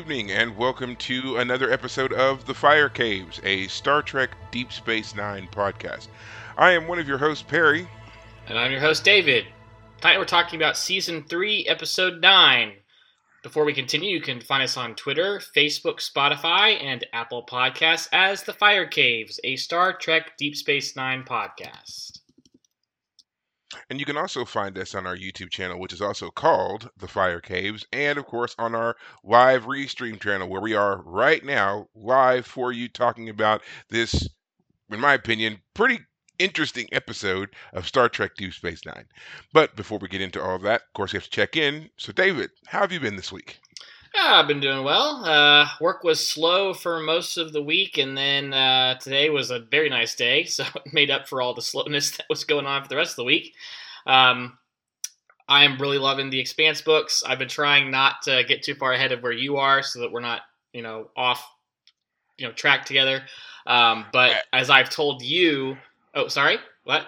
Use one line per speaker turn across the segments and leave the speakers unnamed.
Evening, and welcome to another episode of The Fire Caves, a Star Trek Deep Space Nine podcast. I am one of your hosts, Perry.
And I'm your host, David. Tonight we're talking about Season 3, Episode 9. Before we continue, you can find us on Twitter, Facebook, Spotify, and Apple Podcasts as The Fire Caves, a Star Trek Deep Space Nine podcast.
And you can also find us on our YouTube channel, which is also called The Fire Caves, and of course on our live restream channel, where we are right now live for you talking about this, in my opinion, pretty interesting episode of Star Trek Deep Space Nine. But before we get into all that, of course, we have to check in. So, David, how have you been this week?
Yeah, I've been doing well. Uh, work was slow for most of the week, and then uh, today was a very nice day, so it made up for all the slowness that was going on for the rest of the week. Um, I am really loving the Expanse books. I've been trying not to get too far ahead of where you are, so that we're not, you know, off, you know, track together. Um, but as I've told you, oh, sorry, what?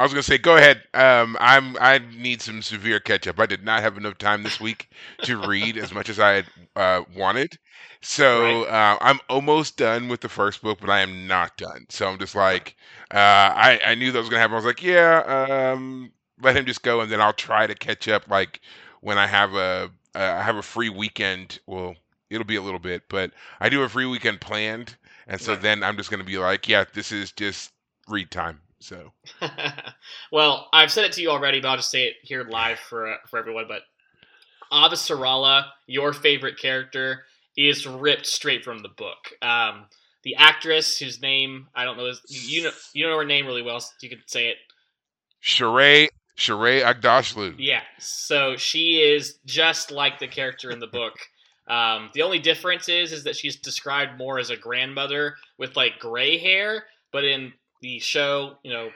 I was gonna say, go ahead. Um, I'm I need some severe catch up. I did not have enough time this week to read as much as I had uh, wanted. So uh, I'm almost done with the first book, but I am not done. So I'm just like, uh, I I knew that was gonna happen. I was like, yeah, um, let him just go, and then I'll try to catch up. Like when I have a uh, I have a free weekend. Well, it'll be a little bit, but I do have a free weekend planned, and so
Right.
then I'm just gonna be like, yeah, this is just read time. So.
well, I've said it to you already, but I'll just say it here live for uh, for everyone. But Avasarala, your favorite character, is ripped straight from the book. Um, the actress whose name I don't know is you know you know her name really well, so you could say it.
Sheree Sheree Aghdashloo.
Yeah, so she is just like the character in the book. Um, the only difference is is that she's described more as a grandmother with like gray hair, but in the show, you know,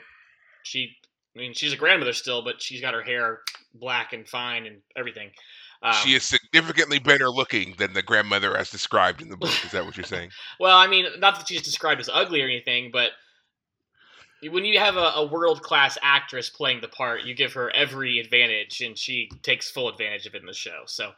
she I mean she's a grandmother still, but she's got her hair black and fine and everything. Um,
she is significantly better looking than the grandmother as described in the book. Is that what you're saying?
Well, I mean, not that she's described as ugly or anything, but when you have a, a world class actress playing the part, you give her every advantage, and she takes full advantage of it in the show. So,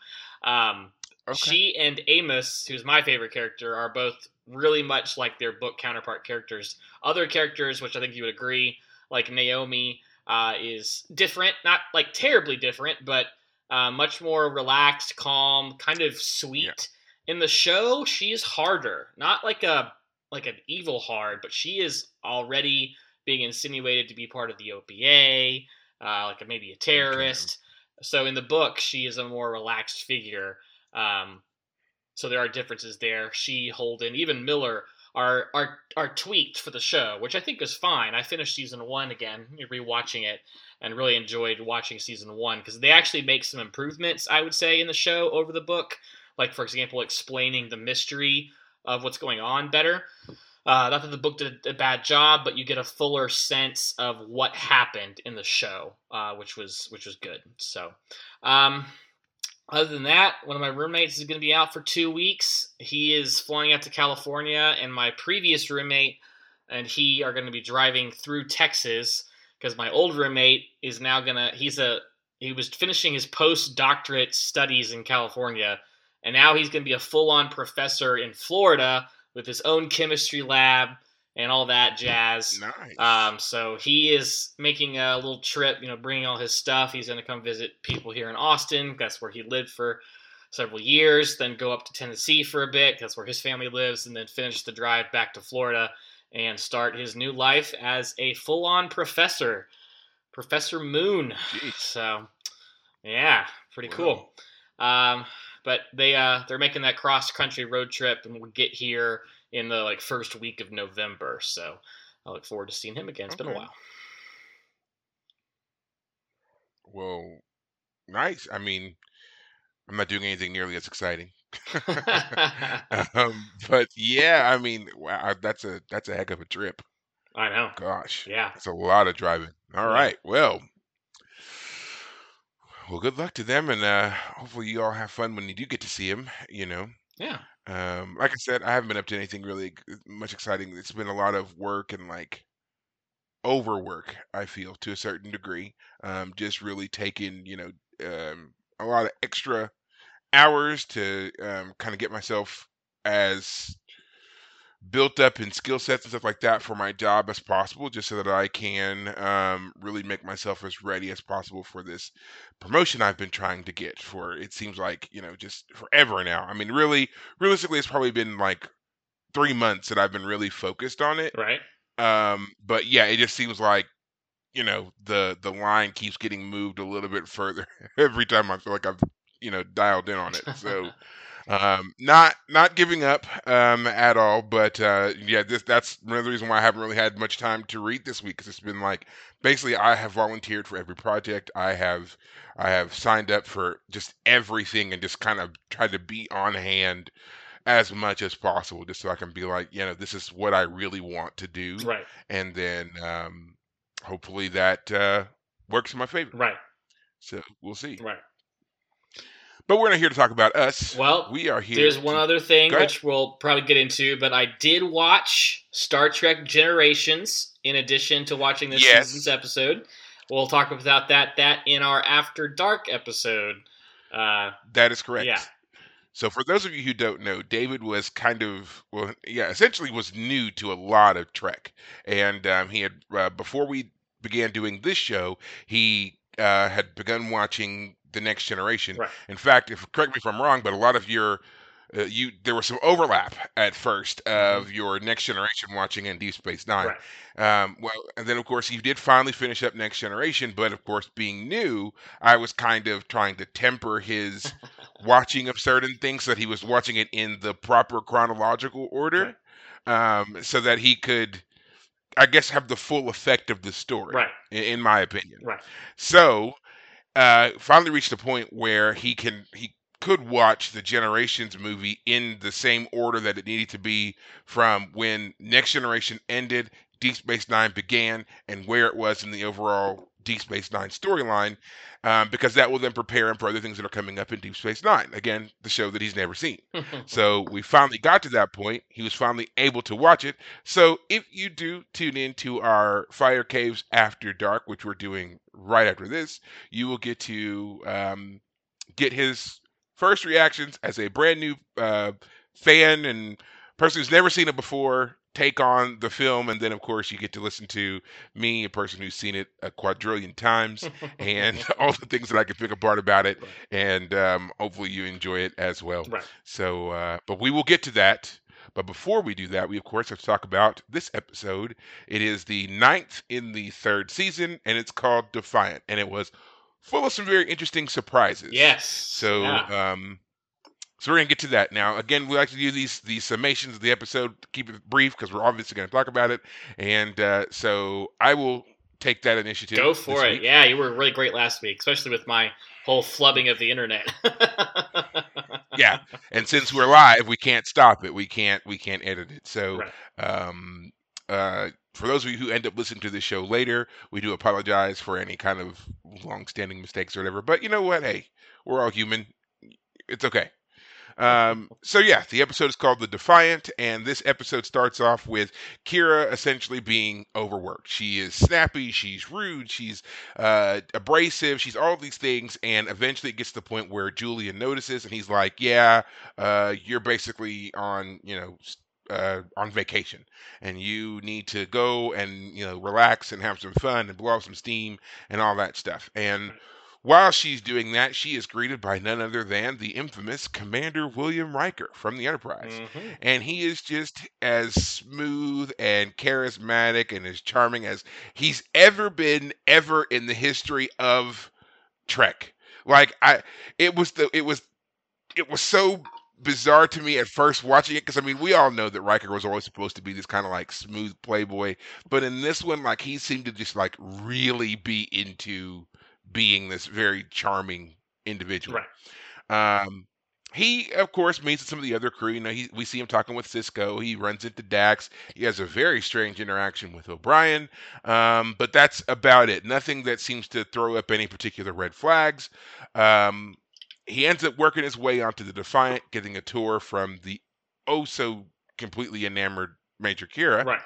um, she and Amos, who's my favorite character, are both really much like their book counterpart characters. Other characters, which I think you would agree, like Naomi, uh, is different, not like terribly different, but uh, much more relaxed, calm, kind of sweet. In the show, she's harder, not like a like an evil hard, but she is already being insinuated to be part of the OPA, uh, like a, maybe a terrorist. So in the book, she is a more relaxed figure. Um, so there are differences there. She, Holden, even Miller are are are tweaked for the show, which I think is fine. I finished season one again, rewatching it, and really enjoyed watching season one because they actually make some improvements. I would say in the show over the book, like for example, explaining the mystery of what's going on better. Uh, not that the book did a bad job, but you get a fuller sense of what happened in the show, uh, which was which was good. So, um, other than that, one of my roommates is going to be out for two weeks. He is flying out to California, and my previous roommate and he are going to be driving through Texas because my old roommate is now gonna. He's a he was finishing his postdoctorate studies in California, and now he's going to be a full on professor in Florida with his own chemistry lab and all that jazz.
Nice.
Um, so he is making a little trip, you know, bringing all his stuff. He's going to come visit people here in Austin. That's where he lived for several years. Then go up to Tennessee for a bit. That's where his family lives, and then finish the drive back to Florida and start his new life as a full-on professor, Professor Moon.
Jeez.
So, yeah, pretty cool. Um, but they uh, they're making that cross-country road trip, and we'll get here in the like first week of November. So I look forward to seeing him again. It's been a while.
Well, nice. I mean, I'm not doing anything nearly as exciting. um, but yeah, I mean, wow, that's a that's a heck of a trip.
I know.
Gosh,
Yeah.
It's a lot of driving. All
Yeah.
right, well, well, good luck to them, and uh, hopefully you all have fun when you do get to see him. You know,
Yeah.
Um, like I said, I haven't been up to anything really much exciting. It's been a lot of work and like overwork. I feel to a certain degree. Um, just really taking you know um, a lot of extra hours to um, kind of get myself as built up in skill sets and stuff like that for my job as possible, just so that I can um, really make myself as ready as possible for this promotion I've been trying to get for it seems like, you know, just forever now. I mean, really, realistically, it's probably been like three months that I've been really focused on it.
Right.
Um, but yeah, it just seems like, you know, the the line keeps getting moved a little bit further every time I feel like I've, you know, dialed in on it. So um, not not giving up um, at all, but uh, yeah, this that's another reason why I haven't really had much time to read this week because it's been like basically I have volunteered for every project. I have I have signed up for just everything and just kind of tried to be on hand as much as possible, just so I can be like, you know, this is what I really want to do,
right.
and then um, hopefully that uh, works in my favor.
Right.
So we'll see.
Right.
But we're not here to talk about us.
Well,
we are here.
There's one other thing which we'll probably get into, but I did watch Star Trek Generations in addition to watching this
Yes.
season's episode. We'll talk about that that in our After Dark episode. Uh,
That is correct.
Yeah.
So for those of you who don't know, David was kind of well, yeah, essentially was new to a lot of Trek, and um, he had uh, before we began doing this show, he uh, had begun watching the Next Generation.
Right.
In fact, if correct me if I'm wrong, but a lot of your uh, you there was some overlap at first of your Next Generation watching and Deep Space Nine.
right.
Um, well, and then of course he did finally finish up Next Generation, but of course being new, I was kind of trying to temper his watching of certain things so that he was watching it in the proper chronological order, um, so that he could, I guess, have the full effect of the story.
Right.
In, in my opinion.
Right.
So, uh, finally reached a point where he can he could watch the Generations movie in the same order that it needed to be from when Next Generation ended, Deep Space Nine began, and where it was in the overall Deep Space Nine storyline, um, because that will then prepare him for other things that are coming up in Deep Space Nine. Again, the show that he's never seen. So we finally got to that point. He was finally able to watch it. So if you do tune in to our Fire Caves After Dark, which we're doing right after this, you will get to um, get his first reactions as a brand new uh, fan and person who's never seen it before take on the film and then of course you get to listen to me a person who's seen it a quadrillion times and all the things that i can pick apart about it and um, hopefully you enjoy it as well
right.
so, uh, but we will get to that. But before we do that, we of course have to talk about this episode. It is the ninth in the third season, and it's called Defiant, and it was full of some very interesting surprises.
Yes.
So,
Yeah.
um, so we're gonna get to that now. Again, we like to do these these summations of the episode, keep it brief because we're obviously gonna talk about it. And uh, so I will take that initiative.
Go for it.
week.
Yeah, you were really great last week, especially with my whole flubbing of the internet.
Yeah. and since we're live, we can't stop it. We can't we can't edit it. So
Right.
um uh for those of you who end up listening to this show later, we do apologize for any kind of long-standing mistakes or whatever. But you know what? Hey, we're all human. It's okay. Um, so yeah, the episode is called The Defiant, and this episode starts off with Kira essentially being overworked. She is snappy, she's rude, she's uh, abrasive, she's all these things, and eventually it gets to the point where Julian notices, and he's like, "Yeah, uh, you're basically on, you know." Uh, on vacation, and you need to go and you know relax and have some fun and blow off some steam and all that stuff. And while she's doing that, she is greeted by none other than the infamous Commander William Riker from the Enterprise.
Mhm.
And he is just as smooth and charismatic and as charming as he's ever been ever in the history of Trek. Like I it was the it was it was so bizarre to me at first watching it because I mean we all know that Riker was always supposed to be this kind of like smooth playboy, but in this one like he seemed to just like really be into being this very charming individual.
Right.
Um, he, of course, meets some of the other crew. You know, he, we see him talking with Sisko. He runs into Dax. He has a very strange interaction with O'Brien. Um, but that's about it. Nothing that seems to throw up any particular red flags. Um, he ends up working his way onto the Defiant, getting a tour from the oh so completely enamored Major Kira.
Right.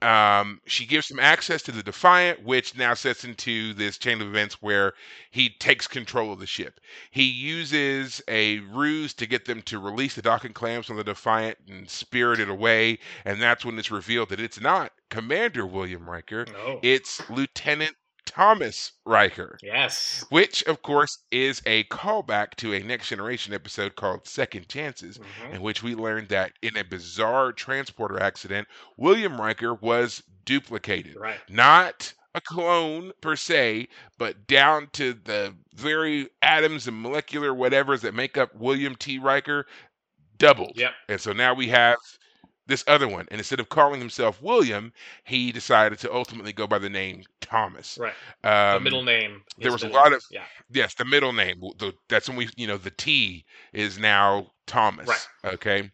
Um, she gives him access to the Defiant, which now sets into this chain of events where he takes control of the ship. He uses a ruse to get them to release the docking clamps on the Defiant and spirit it away, and that's when it's revealed that it's not Commander William Riker,
No.
it's Lieutenant Thomas Riker.
yes.
Which, of course, is a callback to a Next Generation episode called Second Chances,
Mhm.
in which we learned that in a bizarre transporter accident, William Riker was duplicated.
Right.
Not a clone per se, but down to the very atoms and molecular whatevers that make up William T. Riker doubled.
Yep.
And so now we have this other one. And instead of calling himself William, he decided to ultimately go by the name Thomas.
Right.
Um,
the middle name.
There was a lot
name.
of-
Yeah.
Yes, the middle name. The, that's when we, you know, the T is now Thomas.
Right.
Okay.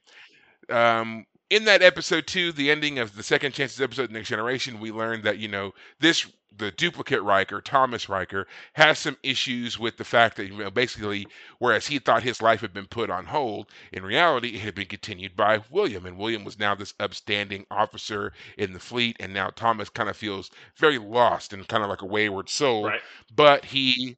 Um, in that episode two, the ending of the Second Chances episode, Next Generation, we learned that you know this the duplicate Riker, Thomas Riker, has some issues with the fact that you know basically, whereas he thought his life had been put on hold, in reality it had been continued by William, and William was now this upstanding officer in the fleet, and now Thomas kind of feels very lost and kind of like a wayward soul
Right.
but he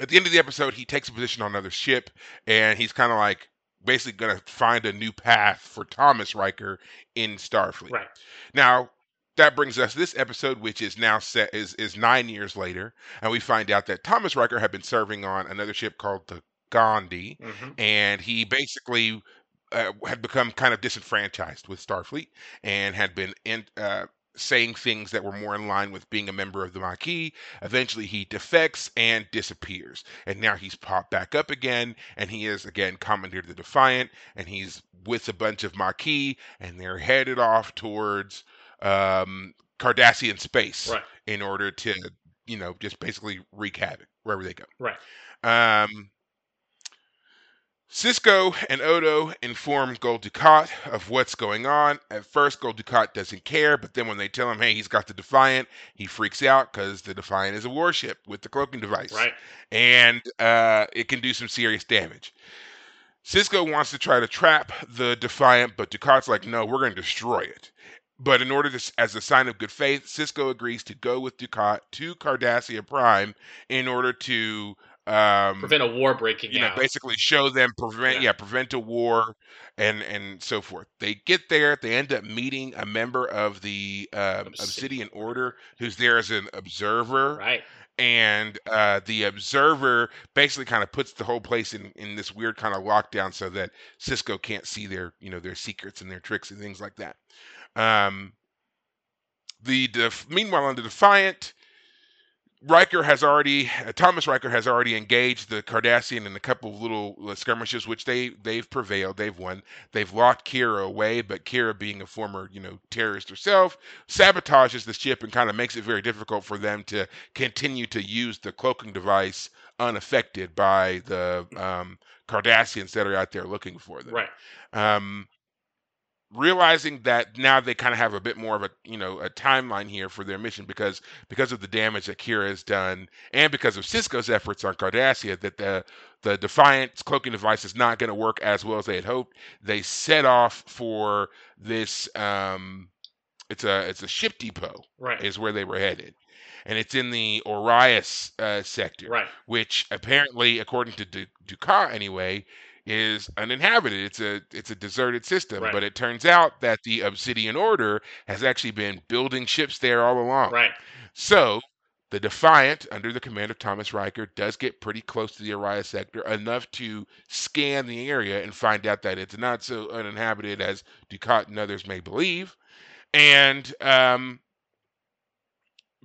at the end of the episode he takes a position on another ship and he's kind of like basically going to find a new path for Thomas Riker in Starfleet.
Right.
Now that brings us this episode which is now set is is 9 years later and we find out that Thomas Riker had been serving on another ship called the Gandhi
hmm
and he basically uh, had become kind of disenfranchised with Starfleet and had been in, uh, saying things that were more in line with being a member of the Maquis. Eventually, he defects and disappears, and now he's popped back up again, and he is again commandeered the Defiant, and he's with a bunch of Maquis, and they're headed off towards um, Cardassian space
Right.
in order to, you know, just basically wreak havoc wherever they go.
Right.
Um, Sisko and Odo inform Gul Dukat of what's going on. At first, Gul Dukat doesn't care, but then when they tell him, hey, he's got the Defiant, he freaks out because the Defiant is a warship with the cloaking device.
Right.
And uh, it can do some serious damage. Sisko wants to try to trap the Defiant, but Dukat's like, no, we're going to destroy it. But in order to, as a sign of good faith, Sisko agrees to go with Dukat to Cardassia Prime in order to um,
Prevent a war breaking
you know,
out.
basically show them prevent
Yeah.
yeah. prevent a war and and so forth. They get there, they end up meeting a member of the um,
Obsidian
Obsidian Order who's there as an observer,
Right.
and uh, the observer basically kind of puts the whole place in in this weird kind of lockdown so that Sisko can't see their you know their secrets and their tricks and things like that. Um, the def- meanwhile on the Defiant. Riker has already uh, Thomas Riker has already engaged the Cardassian in a couple of little uh, skirmishes, which they they've prevailed, they've won. They've locked Kira away, but Kira, being a former you know terrorist herself, sabotages the ship and kind of makes it very difficult for them to continue to use the cloaking device unaffected by the um, Cardassians that are out there looking for them
Right.
um, realizing that now they kind of have a bit more of a you know a timeline here for their mission because because of the damage that Kira has done and because of Sisko's efforts on Cardassia that the the Defiant's cloaking device is not going to work as well as they had hoped. They set off for this um it's a it's a ship depot
Right.
is where they were headed. And it's in the Orias uh, sector
Right.
which apparently, according to Du- Dukat anyway, is uninhabited. It's a it's a deserted system.
Right.
But it turns out that the Obsidian Order has actually been building ships there all along.
Right.
So the Defiant, under the command of Thomas Riker, does get pretty close to the Orias sector enough to scan the area and find out that it's not so uninhabited as Dukat and others may believe. And um,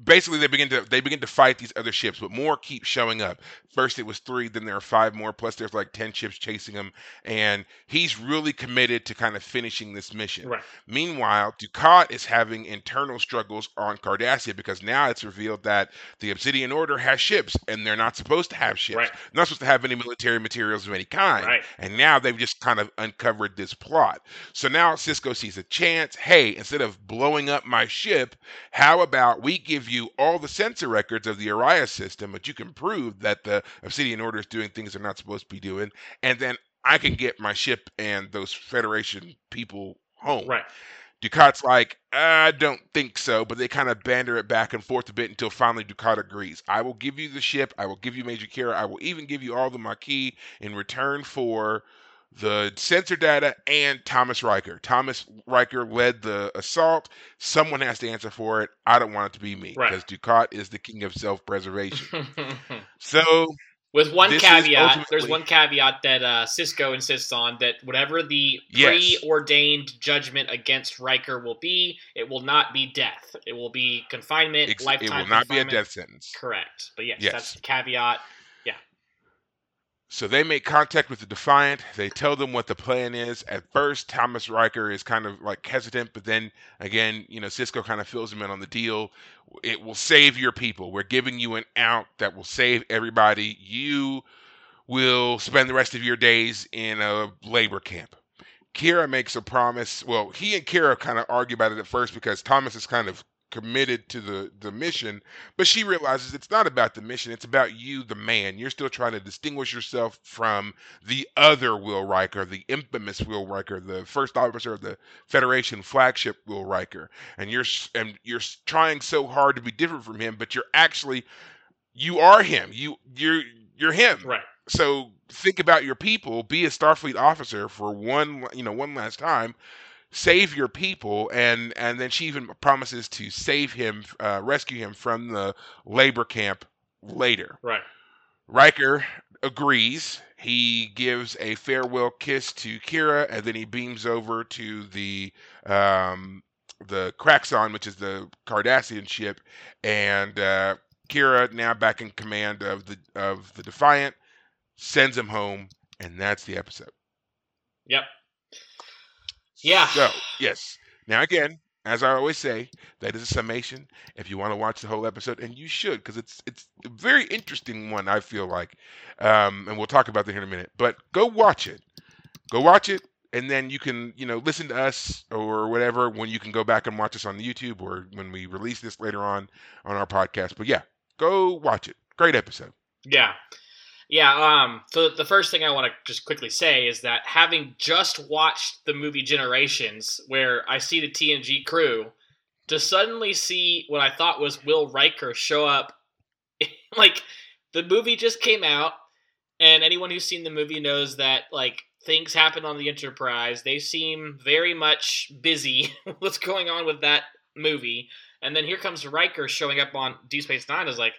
basically they begin to they begin to fight these other ships, but more keep showing up. First it was three, then there are five more, plus there's like ten ships chasing him, and he's really committed to kind of finishing this mission.
Right.
Meanwhile, Dukat is having internal struggles on Cardassia because now it's revealed that the Obsidian Order has ships, and they're not supposed to have ships.
Right.
They're not supposed to have any military materials of any kind.
Right.
And now they've just kind of uncovered this plot. So now Sisko sees a chance. Hey, instead of blowing up my ship, how about we give you all the sensor records of the Orias system, but you can prove that the Obsidian Order is doing things they're not supposed to be doing, and then I can get my ship and those Federation people home.
Right.
Dukat's like, I don't think so, but they kind of banter it back and forth a bit until finally Ducat agrees. I will give you the ship. I will give you Major Kira. I will even give you all the Maquis in return for the sensor data and Thomas Riker. Thomas Riker led the assault. Someone has to answer for it. I don't want it to be me
Right.
because Dukat is the king of self-preservation. so
With one caveat, there's one caveat that uh, Sisko insists on that whatever the
Yes.
preordained judgment against Riker will be, it will not be death. It will be confinement,
ex- it
lifetime
will not be a death sentence.
Correct. But yes,
Yes.
that's the caveat.
So they make contact with the Defiant. They tell them what the plan is. At first, Thomas Riker is kind of like hesitant, but then again, you know, Sisko kind of fills him in on the deal. It will save your people. We're giving you an out that will save everybody. You will spend the rest of your days in a labor camp. Kira makes a promise. Well, he and Kira kind of argue about it at first because Thomas is kind of committed to the the mission, but she realizes it's not about the mission, it's about you the man. You're still trying to distinguish yourself from the other Will Riker, the infamous Will Riker, the first officer of the Federation flagship Will Riker. And you're and you're trying so hard to be different from him, but you're actually you are him. You you're you're him
Right.
so think about your people be a starfleet officer for one you know one last time save your people and and then she even promises to save him uh, rescue him from the labor camp later
Right.
Riker agrees. He gives a farewell kiss to Kira, and then he beams over to the um, the Kraxon, which is the Cardassian ship, and uh, Kira, now back in command of the of the Defiant, sends him home, and that's the episode.
Yeah.
So yes. Now again, as I always say, that is a summation. If you want to watch the whole episode, and you should, because it's it's a very interesting one. I feel like, um, and we'll talk about that here in a minute. But go watch it. Go watch it, and then you can you know listen to us or whatever when you can go back and watch us on the YouTube or when we release this later on on our podcast. But yeah, go watch it. Great episode.
Yeah. Yeah, um so the first thing I want to just quickly say is that having just watched the movie Generations where I see the TNG crew to suddenly see what I thought was Will Riker show up like the movie just came out and anyone who's seen the movie knows that like things happen on the Enterprise. They seem very much busy what's going on with that movie. And then here comes Riker showing up on Deep Space Nine is like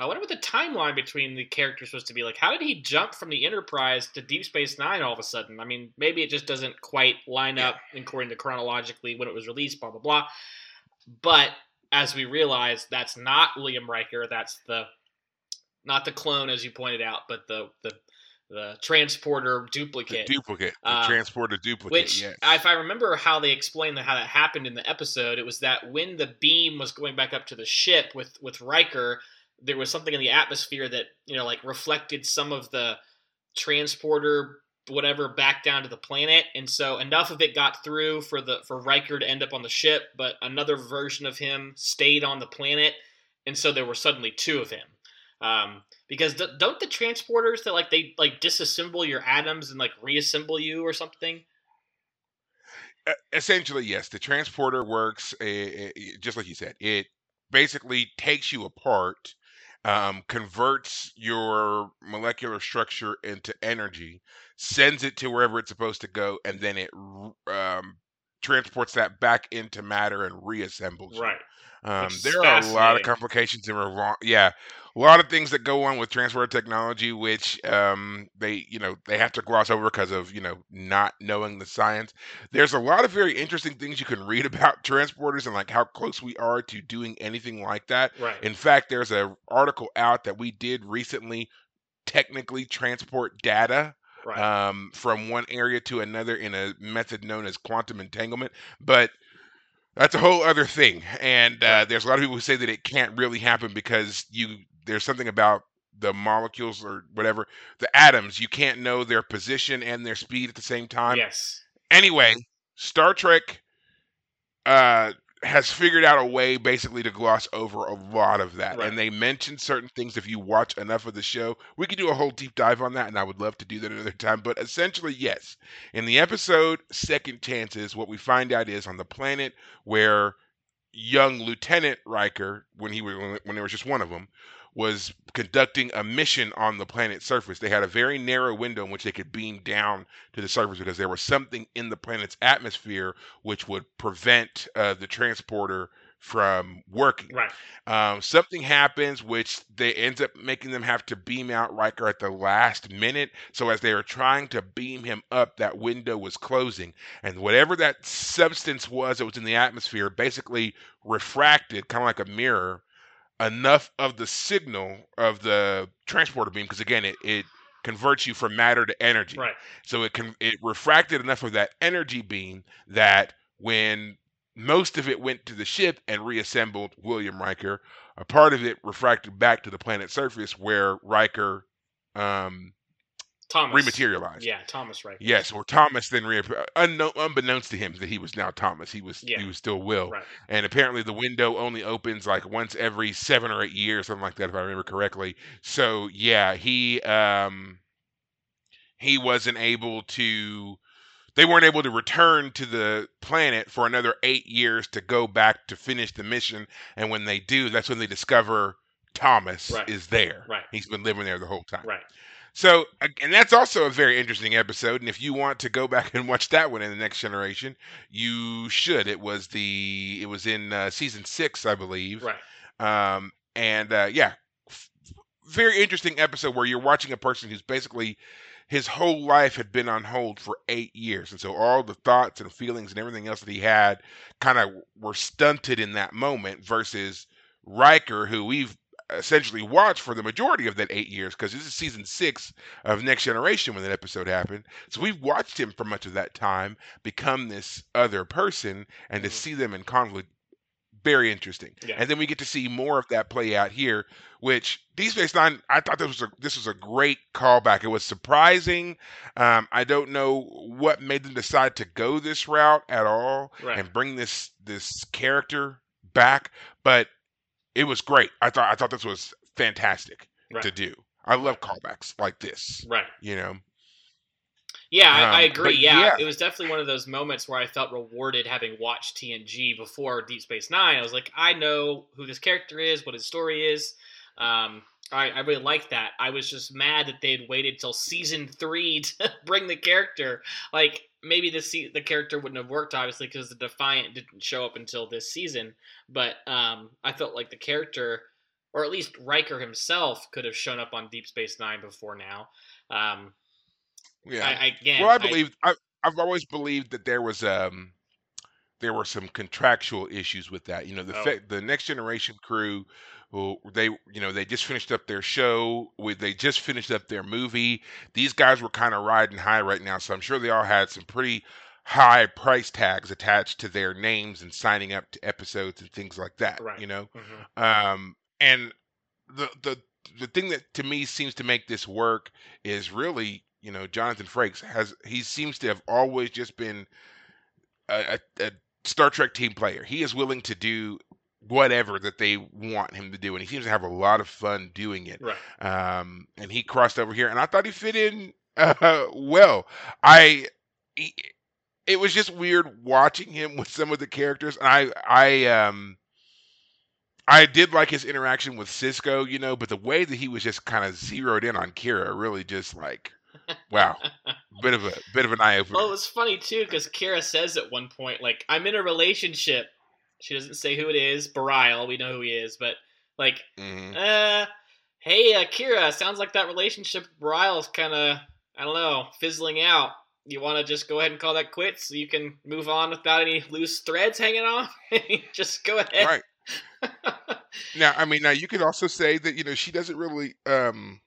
I wonder what the timeline between the characters was to be like. How did he jump from the Enterprise to Deep Space Nine all of a sudden? I mean, maybe it just doesn't quite line up according to chronologically when it was released, blah blah blah. But as we realize, that's not William Riker. That's the not the clone, as you pointed out, but the the the transporter
The
duplicate.
duplicate, the
Uh,
transporter duplicate.
Which,
yes.
if I remember how they explained how that happened in the episode, it was that when the beam was going back up to the ship with with Riker, there was something in the atmosphere that you know like reflected some of the transporter whatever back down to the planet, and so enough of it got through for the for Riker to end up on the ship, but another version of him stayed on the planet, and so there were suddenly two of him. Um, because d- don't the transporters that like they like disassemble your atoms and like reassemble you or something?
Essentially yes the transporter works uh, just like you said it basically takes you apart um, converts your molecular structure into energy sends it to wherever it's supposed to go and then it um, transports that back into matter and reassembles.
Right.
Um, there are a lot of complications and wrong. Yeah, a lot of things that go on with transporter technology, which um, they you know they have to gloss over because of you know not knowing the science. There's a lot of very interesting things you can read about transporters and like how close we are to doing anything like that.
Right.
In fact, there's an article out that we did recently technically transport data
right.
um, from one area to another in a method known as quantum entanglement. But that's a whole other thing. And uh,
Right.
there's a lot of people who say that it can't really happen because you there's something about the molecules or whatever, the atoms, you can't know their position and their speed at the same time.
yes.
Anyway, Star Trek uh, has figured out a way basically to gloss over a lot of that.
Right.
And they mention certain things if you watch enough of the show. We could do a whole deep dive on that, and I would love to do that another time. But essentially, yes. In the episode Second Chances, what we find out is on the planet where young Lieutenant Riker, when he was when there was just one of them, was conducting a mission on the planet's surface. They had a very narrow window in which they could beam down to the surface because there was something in the planet's atmosphere which would prevent uh, the transporter from working.
Right.
Um, something happens which they ends up making them have to beam out Riker at the last minute. So as they were trying to beam him up, that window was closing, and whatever that substance was that was in the atmosphere basically refracted, kind of like a mirror, enough of the signal of the transporter beam because again, it it converts you from matter to energy.
Right.
So it can it refracted enough of that energy beam that when most of it went to the ship and reassembled William Riker, a part of it refracted back to the planet's surface where Riker um,
Thomas.
rematerialized.
Yeah, Thomas Riker.
Yes, or Thomas then reappeared, unbeknownst to him that he was now Thomas. He was
Yeah.
he was still Will,
Right.
and apparently the window only opens like once every seven or eight years, something like that, if I remember correctly. So yeah, he um he wasn't able to. They weren't able to return to the planet for another eight years to go back to finish the mission, and when they do, that's when they discover Thomas
Right.
is there.
Right.
He's been living there the whole time.
Right.
So, and that's also a very interesting episode. And if you want to go back and watch that one in the next generation, you should. It was the it was in uh, season six, I believe.
Right.
Um, and uh, yeah, f- very interesting episode where you're watching a person who's basically his whole life had been on hold for eight years, and so all the thoughts and feelings and everything else that he had kind of were stunted in that moment. Versus Riker, who we've essentially watched for the majority of that eight years, because this is season six of Next Generation when that episode happened. So we've watched him for much of that time become this other person, and to
Mhm.
see them in conflict, very interesting.
Yeah.
And then we get to see more of that play out here, which Deep Space Nine, I thought this was a this was a great callback. It was surprising. Um, I don't know what made them decide to go this route at all
Right.
and bring this this character back, but it was great. I thought I thought this was fantastic
Right.
to do. I love callbacks like this.
Right.
You know,
Yeah, I, I
Um,
agree. Yeah,
yeah.
it was definitely one of those moments where I felt rewarded having watched TNG before Deep Space Nine. I was like, I know who this character is, what his story is. Um, I, I really like that. I was just mad that they had waited till season three to bring the character. Like maybe the se- the character wouldn't have worked, obviously, because the Defiant didn't show up until this season. But um, I felt like the character, or at least Riker himself, could have shown up on Deep Space Nine before now. Um,
yeah.
I, I, again,
well, I believe I, I've always believed that there was um there were some contractual issues with that. You know, the
Oh.
fa- the next generation crew, who they you know they just finished up their show, with they just finished up their movie. These guys were kind of riding high right now, so I'm sure they all had some pretty high price tags attached to their names and signing up to episodes and things like that.
Right.
You know,
Mhm.
um, and the the the thing that to me seems to make this work is really you know Jonathan Frakes has he seems to have always just been a, a, a Star Trek team player. He is willing to do whatever that they want him to do, and he seems to have a lot of fun doing it.
Right.
Um, and he crossed over here, and I thought he fit in uh, well. I he, it was just weird watching him with some of the characters, and I I um. I did like his interaction with Sisko, you know, but the way that he was just kind of zeroed in on Kira really just like, wow, bit of a bit of an eye opener.
Well, it was funny too because Kara says at one point, like, "I'm in a relationship," She doesn't say who it is. Bareil, we know who he is, but like,
hmm
uh, hey, uh, Kira, sounds like that relationship with Bareil is kind of, I don't know, fizzling out. You want to just go ahead and call that quits so you can move on without any loose threads hanging off? just go ahead.
Right. Now, I mean, now you could also say that you know she doesn't really um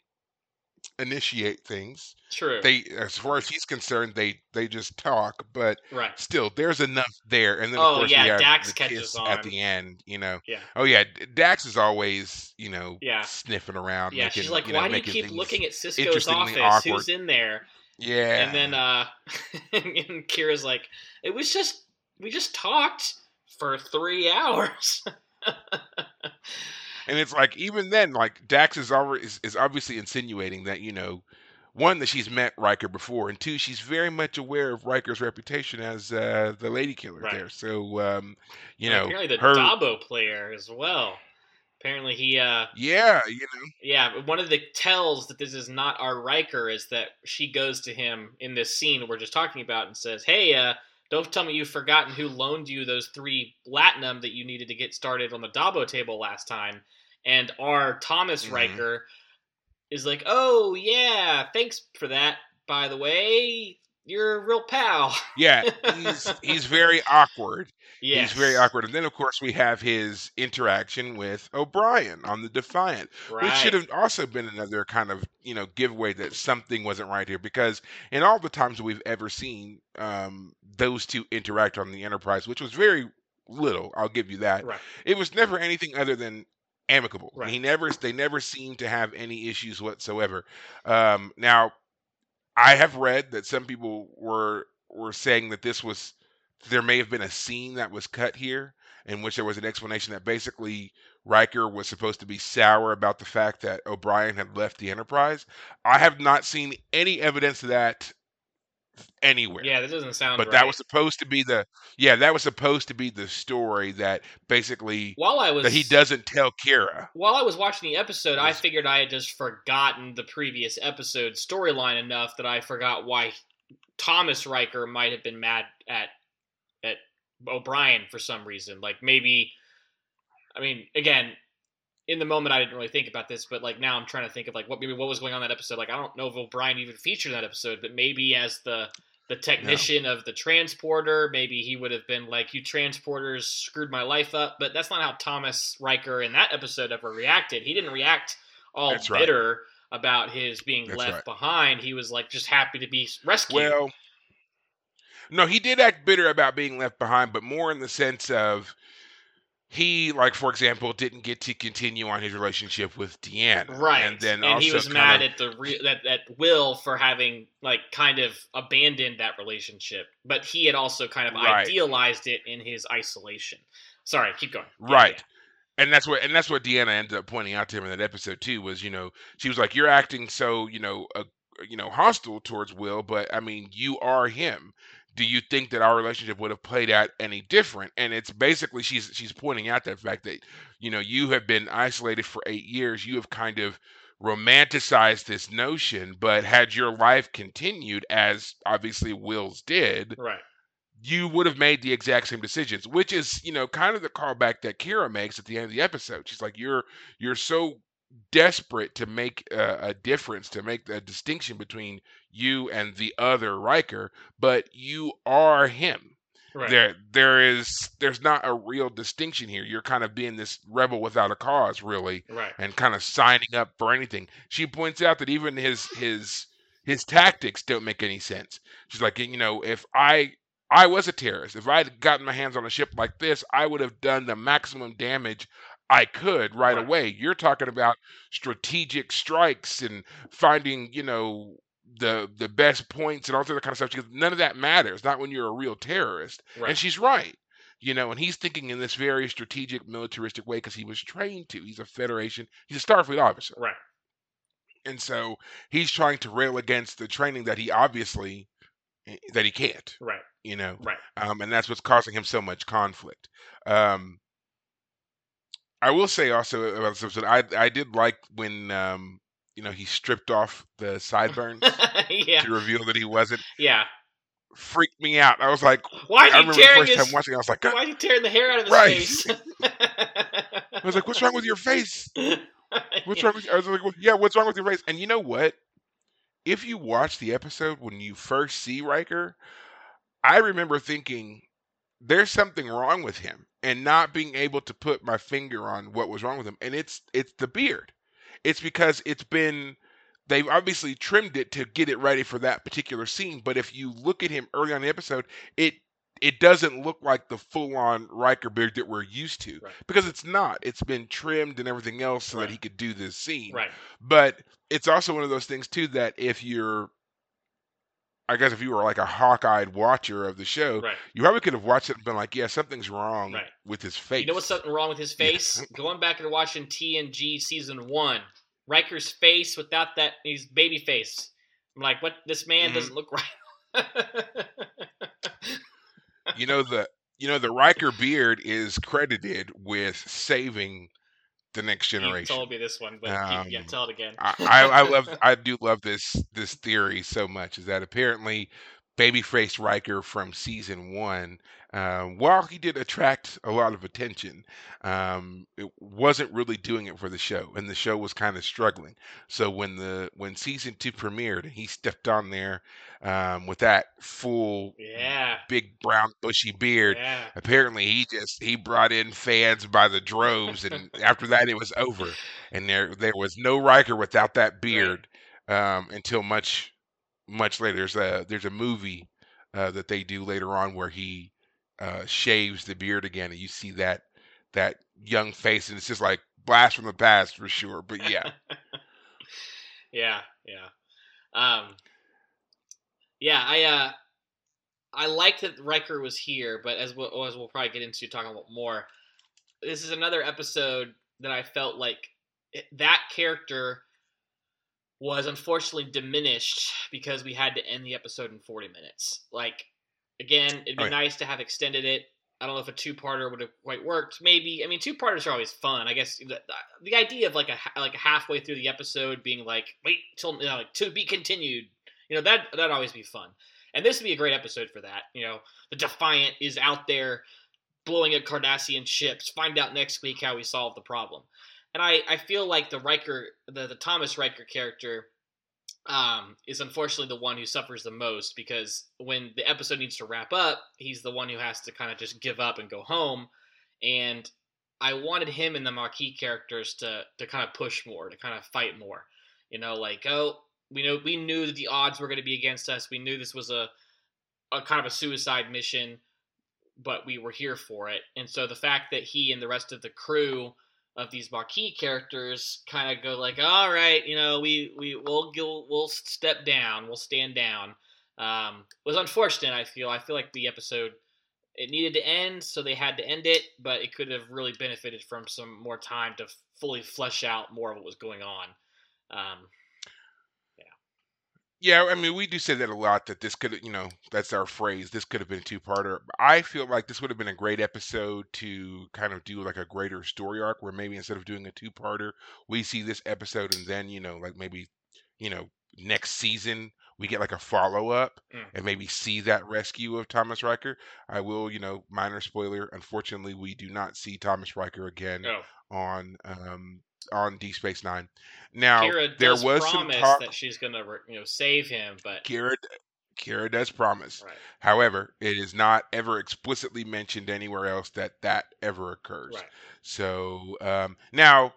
initiate things.
True.
They, as far as he's concerned, they they just talk, but
right.
still, there's enough there. And then of
Oh,
course
yeah, Dax catches on.
at the end. You know.
Yeah.
Oh yeah, Dax is always you know
Yeah.
sniffing around.
Yeah,
making,
she's like,
you know,
why do you keep looking at
Sisko's
office?
awkward.
Who's in there?
Yeah.
And then uh and Kira's like, it was just we just talked for three hours.
And it's like even then, like Dax is already is, is obviously insinuating that you know, one that she's met Riker before, and two she's very much aware of Riker's reputation as uh, the lady killer
Right.
there. So um, you
And
know,
apparently the
her
Dabo player as well. Apparently he uh
yeah, you know,
yeah, one of the tells that this is not our Riker is that she goes to him in this scene we're just talking about and says, "Hey, uh, don't tell me you've forgotten who loaned you those three platinum that you needed to get started on the Dabo table last time." And our Thomas
Mhm.
Riker is like, "Oh yeah, thanks for that. By the way, you're a real pal."
yeah, he's he's very awkward.
yes.
He's very awkward, and then of course we have his interaction with O'Brien on the Defiant.
Right.
Which should have also been another kind of you know giveaway that something wasn't right here because in all the times we've ever seen um, those two interact on the Enterprise, which was very little, I'll give you that.
Right.
It was never anything other than amicable.
Right.
He never they never seemed to have any issues whatsoever. Um, now, I have read that some people were were saying that this was there may have been a scene that was cut here in which there was an explanation that basically Riker was supposed to be sour about the fact that O'Brien had left the Enterprise. I have not seen any evidence of that anywhere.
Yeah, that doesn't sound
But
right.
that was supposed to be the yeah, that was supposed to be the story that basically
while I was
that he doesn't tell Kira.
While I was watching the episode, I figured I had just forgotten the previous episode storyline enough that I forgot why Thomas Riker might have been mad at at O'Brien for some reason. Like maybe, I mean, again, in the moment I didn't really think about this, but like now I'm trying to think of like what maybe what was going on that episode. Like I don't know if O'Brien even featured in that episode, but maybe as the the technician of the transporter, maybe he would have been like, "You transporters screwed my life up." But that's not how Thomas Riker in that episode ever reacted. He didn't react all
That's right.
bitter about his being
That's
left
right.
behind. He was like just happy to be rescued.
Well, no, he did act bitter about being left behind, but more in the sense of he, like for example, didn't get to continue on his relationship with Deanna,
right,
And then
and
also
he was mad
of-
at the re- that that Will for having like kind of abandoned that relationship, but he had also kind of
Right.
idealized it in his isolation. Sorry, keep going. Yeah,
right. And that's what and that's what Deanna ended up pointing out to him in that episode too was you know she was like you're acting so you know uh, you know hostile towards Will but I mean you are him do you think that our relationship would have played out any different and it's basically she's she's pointing out that fact that you know you have been isolated for 8 years you have kind of romanticized this notion but had your life continued as obviously Will's did.
Right.
you would have made the exact same decisions, which is, you know, kind of the callback that Kira makes at the end of the episode. She's like, "You're you're so desperate to make a, a difference, to make a distinction between you and the other Riker, but you are him.
Right.
There there is there's not a real distinction here. You're kind of being this rebel without a cause, really,
Right.
and kind of signing up for anything." She points out that even his his his tactics don't make any sense. She's like, you know, if I I was a terrorist, if I had gotten my hands on a ship like this, I would have done the maximum damage I could right,
Right.
away. You're talking about strategic strikes and finding, you know, the the best points and all that kind of stuff. Goes, none of that matters. Not when you're a real terrorist.
Right.
And she's right. You know, and he's thinking in this very strategic, militaristic way because he was trained to. He's a Federation. He's a Starfleet officer.
right.
And so he's trying to rail against the training that he obviously eh, that he can't,
Right.
you know.
Right.
Um, and that's what's causing him so much conflict. Um, I will say also about this episode, I I did like when um, you know he stripped off the sideburns
yeah.
to reveal that he wasn't
Yeah.
freaked me out. I was like,
Why
I remember the first
his?
time watching. I was like,
Why are you tearing the hair out of his
Right.
face?
I was like, what's wrong with your face? What's wrong with? I was like, well, yeah, what's wrong with your face? And you know what? If you watch the episode when you first see Riker, I remember thinking there's something wrong with him and not being able to put my finger on what was wrong with him. And it's it's the beard. It's because it's been they've obviously trimmed it to get it ready for that particular scene. But if you look at him early on in the episode, it it doesn't look like the full on Riker beard that we're used to.
Right.
Because it's not. It's been trimmed and everything else so
Right.
that he could do this scene.
right.
But it's also one of those things too that if you're I guess if you were like a hawk-eyed watcher of the show,
Right.
you probably could have watched it and been like, "Yeah, something's wrong
Right.
with his face."
You know what's something wrong with his
Yeah.
face? Going back and watching TNG season one, Riker's face without that he's baby face. I'm like, what? This man
Mhm.
doesn't look right.
You know the you know the Riker beard is credited with saving the next generation.
you told me this one, but keep, yeah,
Um,
tell it again.
I, I, I love I do love this this theory so much is that apparently babyface Riker from season one, um, while he did attract a lot of attention, um, it wasn't really doing it for the show, and the show was kind of struggling. So when the when season two premiered, and he stepped on there um, with that full
yeah,
big brown bushy beard,
yeah.
apparently he just he brought in fans by the droves and after that it was over and there there was no Riker without that beard um until much much later there's a there's a movie uh that they do later on where he uh shaves the beard again and you see that that young face and it's just like blast from the past for sure but yeah
yeah, yeah. Um, yeah, I uh, I like that Riker was here, but as we'll, as we'll probably get into talking about more, this is another episode that I felt like that character was unfortunately diminished because we had to end the episode in 40 minutes. Like, again, it'd be
Oh, yeah.
nice to have extended it. I don't know if a two-parter would have quite worked. Maybe. I mean, two-parters are always fun. I guess the, the idea of like a like halfway through the episode being like, wait till you know, like to be continued. You know that that'd always be fun. And this would be a great episode for that. You know, the Defiant is out there blowing at Cardassian ships. Find out next week how we solve the problem. And I, I feel like the Riker, the, the Thomas Riker character, um, is unfortunately the one who suffers the most because when the episode needs to wrap up, he's the one who has to kind of just give up and go home. And I wanted him and the Maquis characters to to kind of push more, to kind of fight more. You know, like oh, we know we knew that the odds were going to be against us. We knew this was a a kind of a suicide mission, but we were here for it. And so the fact that he and the rest of the crew of these Maquis characters kind of go like, all right, you know, we we we'll we'll step down, we'll stand down. Um, was unfortunate. I feel. I feel like the episode it needed to end, so they had to end it. But it could have really benefited from some more time to fully flesh out more of what was going on. Um,
Yeah, I mean, we do say that a lot that this could, you know, that's our phrase. This could have been a two-parter. I feel like this would have been a great episode to kind of do like a greater story arc where maybe instead of doing a two-parter, we see this episode and then, you know, like maybe, you know, next season we get like a follow-up
Mm.
and maybe see that rescue of Thomas Riker. I will, you know, minor spoiler, unfortunately, we do not see Thomas Riker again
oh,
on um on D Space 9. Now, there was some
promise
talk
that she's gonna, you know, save him, but
Kira Kira does promise.
right,
However, it is not ever explicitly mentioned anywhere else that that ever occurs.
right,
So um, now,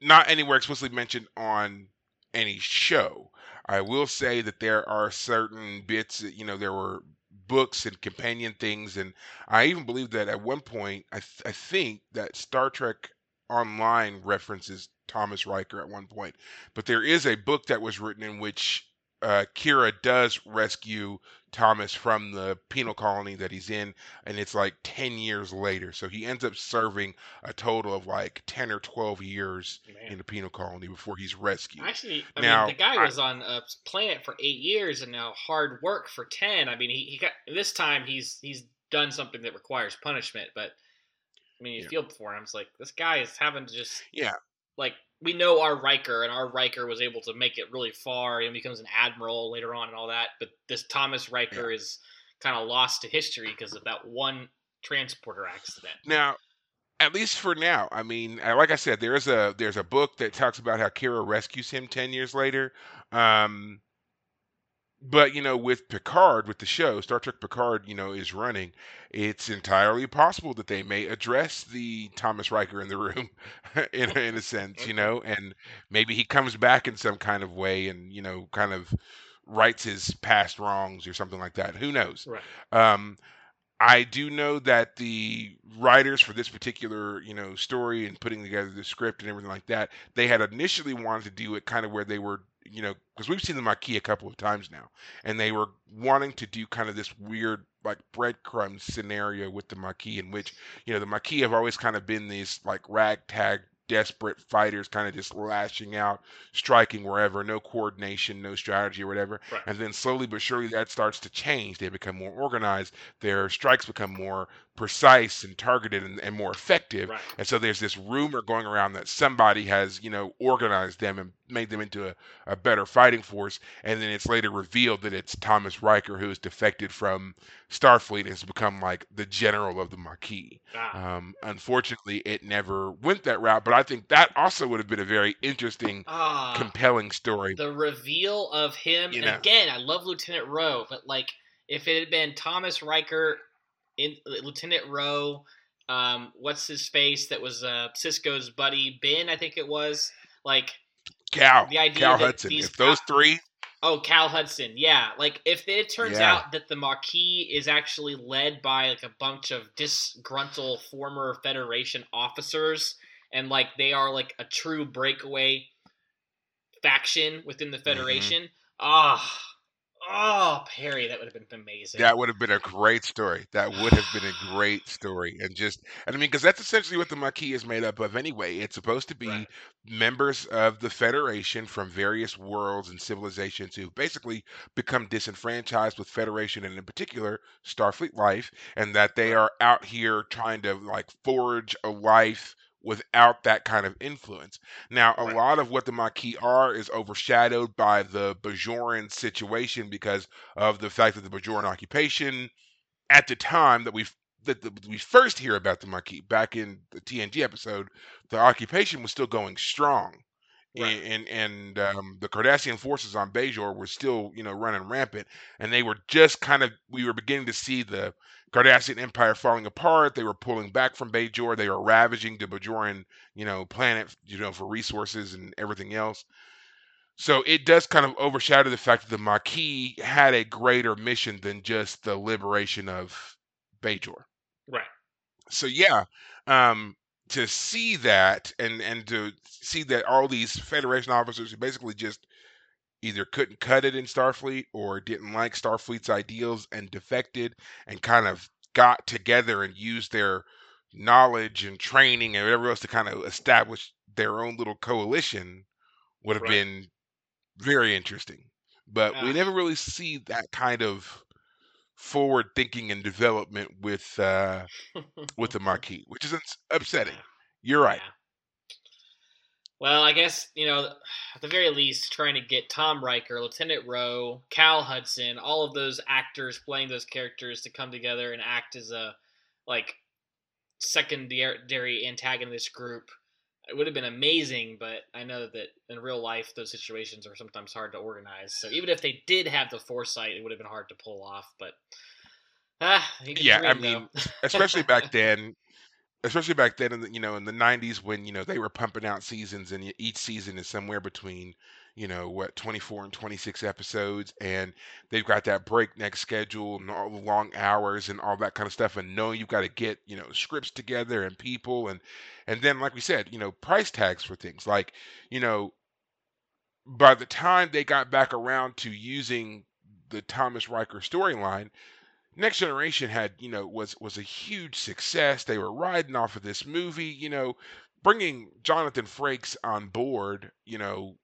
not anywhere explicitly mentioned on any show. I will say that there are certain bits. that, You know, there were books and companion things, and I even believe that at one point, I, th- I think that Star Trek Online references Thomas Riker at one point. But there is a book that was written in which uh, Kira does rescue Thomas from the penal colony that he's in, and it's like 10 years later. So he ends up serving a total of like 10 or 12 years
man.
in the penal colony before he's rescued.
Actually, I
Now,
mean, the guy
I-
was on a planet for eight years and now hard work for ten. I mean, he, he got this time he's he's done something that requires punishment. But I mean, you
Yeah.
feel for him. It's like this guy is having to just
Yeah.
like we know our Riker, and our Riker was able to make it really far and becomes an admiral later on and all that. But this Thomas Riker is kind of lost to history because of that one transporter accident.
Now, at least for now, I mean, uh, like I said, there's a there's a book that talks about how Kira rescues him ten years later. Um, but you know, with Picard, with the show, Star Trek Picard, you know, is running. It's entirely possible that they may address the Thomas Riker in the room, in in a sense, you know, and maybe he comes back in some kind of way, and you know, kind of rights his past wrongs or something like that. Who knows?
Right.
Um, I do know that the writers for this particular, you know, story and putting together the script and everything like that, they had initially wanted to do it kind of where they were, you know, because we've seen the Maquis a couple of times now, and they were wanting to do kind of this weird like breadcrumb scenario with the Maquis, in which you know the Maquis have always kind of been these like ragtag desperate fighters kind of just lashing out striking wherever no coordination no strategy or whatever
Right.
and then slowly but surely that starts to change they become more organized their strikes become more precise and targeted and, and more effective
Right.
and so there's this rumor going around that somebody has you know organized them and made them into a, a better fighting force and then it's later revealed that it's thomas riker who has defected from starfleet and has become like the general of the maquis
Ah.
um, unfortunately it never went that route but i think that also would have been a very interesting
Ah.
compelling story
the reveal of him
You
and
know.
again i love lieutenant Ro but like if it had been thomas riker in lieutenant Ro um what's his face that was uh sisko's buddy ben i think it was like
cal
the idea
cal hudson if those
co-
three
oh cal hudson yeah like if it turns
Yeah.
out that the maquis is actually led by like a bunch of disgruntled former federation officers and like they are like a true breakaway faction within
Mm-hmm.
the federation ah oh Oh, perry that would have been amazing
That would have been a great story. That would have been a great story. And just, and I mean, because that's essentially what the Maquis is made up of anyway. It's supposed to be
Right.
members of the Federation from various worlds and civilizations who've basically become disenfranchised with Federation and, in particular, Starfleet life, and that they are out here trying to like forge a life without that kind of influence. Now, a
Right.
lot of what the Maquis are is overshadowed by the Bajoran situation because of the fact that the Bajoran occupation at the time that we that the, we first hear about the Maquis back in the TNG episode, the occupation was still going strong.
Right.
And and um, the Cardassian forces on Bajor were still, you know, running rampant, and they were just kind of we were beginning to see the Cardassian Empire falling apart. They were pulling back from Bajor. They were ravaging the Bajoran, you know, planet, you know, for resources and everything else. So it does kind of overshadow the fact that the Maquis had a greater mission than just the liberation of Bajor.
right
So yeah, um, to see that and and to see that all these Federation officers who basically just either couldn't cut it in Starfleet or didn't like Starfleet's ideals and defected and kind of got together and used their knowledge and training and whatever else to kind of establish their own little coalition would have
Right.
been very interesting. But we
Ah.
never really see that kind of forward thinking and development with uh with the Maquis, which is upsetting. You're right.
Yeah. Well, I guess, you know, at the very least, trying to get Tom Riker, Lieutenant Ro, Cal Hudson, all of those actors playing those characters to come together and act as a, like, secondary antagonist group. It would have been amazing, but I know that in real life, those situations are sometimes hard to organize. So even if they did have the foresight, it would have been hard to pull off. But, ah,
Yeah, I mean, especially back then especially back then in the you know in the 90s when you know they were pumping out seasons and each season is somewhere between you know what 24 and 26 episodes and they've got that breakneck schedule and all the long hours and all that kind of stuff and knowing you've got to get you know scripts together and people and and then like we said you know price tags for things like you know by the time they got back around to using the Thomas Riker storyline Next Generation had, you know, was was a huge success. They were riding off of this movie, you know, bringing Jonathan Frakes on board, you know,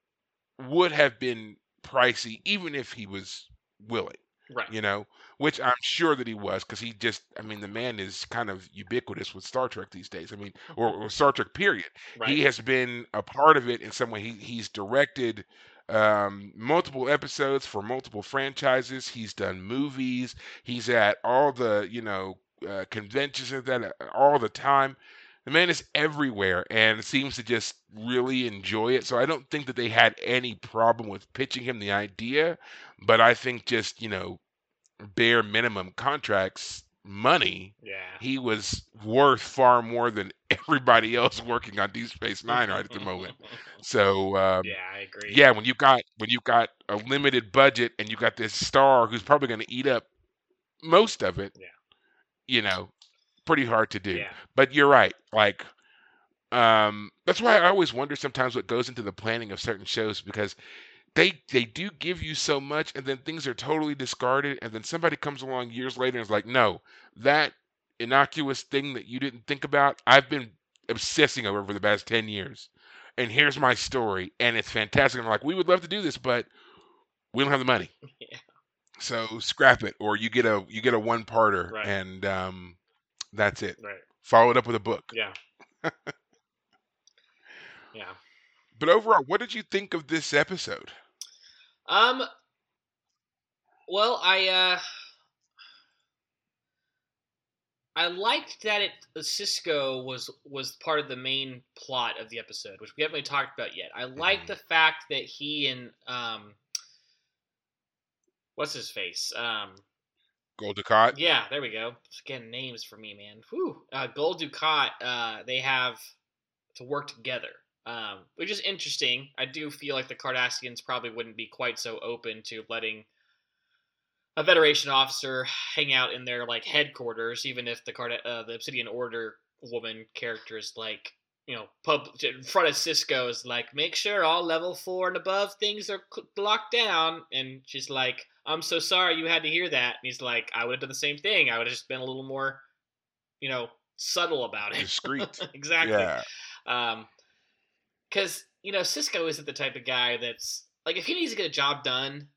would have been pricey even if he was willing,
right.
you know, which I'm sure that he was because he just, I mean, the man is kind of ubiquitous with Star Trek these days. I mean, or, or Star Trek period
Right.
he has been a part of it in some way. He he's directed um, multiple episodes for multiple franchises. He's done movies. He's at all the you know uh, conventions and that uh, all the time. The man is everywhere and seems to just really enjoy it. So I don't think that they had any problem with pitching him the idea, but I think just you know bare minimum contracts money
Yeah.
he was worth far more than everybody else working on Deep Space Nine right at the moment. So um,
yeah, I agree.
yeah, when you got when you got a limited budget and you got this star who's probably going to eat up most of it,
Yeah.
you know, pretty hard to do.
Yeah.
But you're right, like. Um, that's why I always wonder sometimes what goes into the planning of certain shows because they they do give you so much and then things are totally discarded and then somebody comes along years later and is like no that innocuous thing that you didn't think about i've been obsessing over for the past 10 years and here's my story and it's fantastic And i'm like we would love to do this but we don't have the money
Yeah.
so scrap it or you get a you get a one parter
Right.
and um that's it
Right.
follow it up with a book
Yeah. yeah.
but overall what did you think of this episode
Um. Well, I uh, I liked that it Sisko was was part of the main plot of the episode, which we haven't really talked about yet. I like
Mhm.
the fact that he and um, what's his face? Um,
Gul Dukat?
yeah, there we go. Again, names for me, man. Whew. Uh, Gul Dukat. Uh, they have to work together, um, which is interesting. I do feel like the Cardassians probably wouldn't be quite so open to letting a Federation officer hang out in their like headquarters, even if the Card uh, the Obsidian Order woman character is like. You know, pub in front of Sisko is like, make sure all level four and above things are locked down. And she's like, I'm so sorry you had to hear that. And he's like, I would have done the same thing. I would have just been a little more, you know, subtle about it.
Discreet.
exactly.
yeah.
Um, because you know Sisko isn't the type of guy that's like if he needs to get a job done,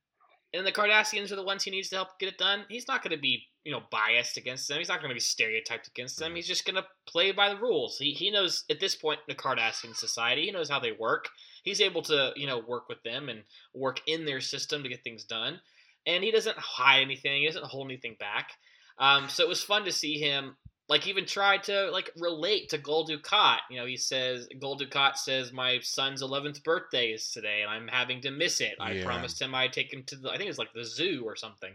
and the Cardassians are the ones he needs to help get it done. He's not going to be you know biased against them. He's not going to be stereotyped against them.
Mhm.
He's just going to play by the rules. He he knows at this point in the Cardassian society, he knows how they work. He's able to you know work with them and work in their system to get things done. And he doesn't hide anything. He doesn't hold anything back. Um, so it was fun to see him like even try to like relate to Gul Dukat. You know, he says Gul Dukat says my son's eleventh birthday is today, and I'm having to miss it. I
Yeah.
promised him I'd take him to the I think it's like the zoo or something.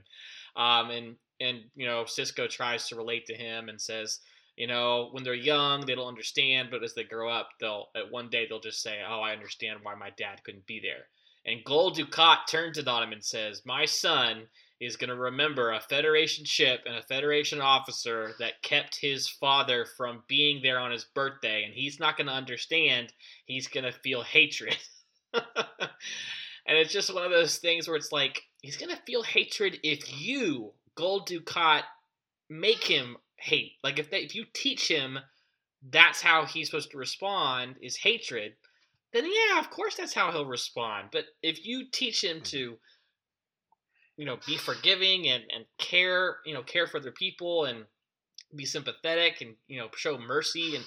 Um, and and you know Sisko tries to relate to him and says, you know, when they're young they don't understand, but as they grow up, they'll at one day they'll just say, oh, I understand why my dad couldn't be there. And Gul Dukat turns it on him and says, my son is going to remember a Federation ship and a Federation officer that kept his father from being there on his birthday, and he's not going to understand. He's going to feel hatred. and it's just one of those things where it's like, he's going to feel hatred if you, Gul Dukat, make him hate. Like, if, they, if you teach him that's how he's supposed to respond is hatred, then yeah, of course that's how he'll respond. But if you teach him to mm-hmm. You know be forgiving and and care you know care for other people and be sympathetic and you know show mercy and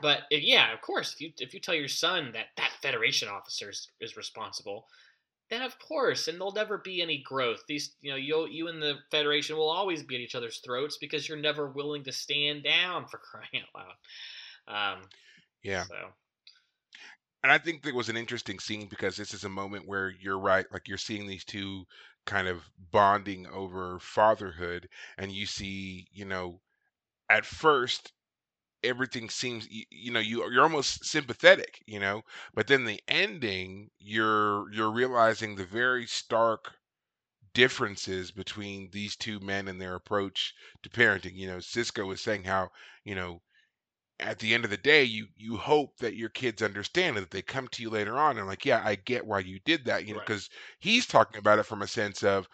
but if, yeah of course if you if you tell your son that that federation officer is, is responsible then of course and there'll never be any growth. These you know you you and the federation will always be at each other's throats because you're never willing to stand down for crying out loud. Um
Yeah.
so.
And I think that was an interesting scene because this is a moment where you're right, like you're seeing these two kind of bonding over fatherhood, and you see, you know, at first everything seems, you, you know, you you're almost sympathetic, you know, but then the ending, you're you're realizing the very stark differences between these two men and their approach to parenting. You know, Sisko was saying how, you know, at the end of the day, you you hope that your kids understand and that they come to you later on and like, yeah, I get why you did that, you know,
Right.
because he's talking about it from a sense of,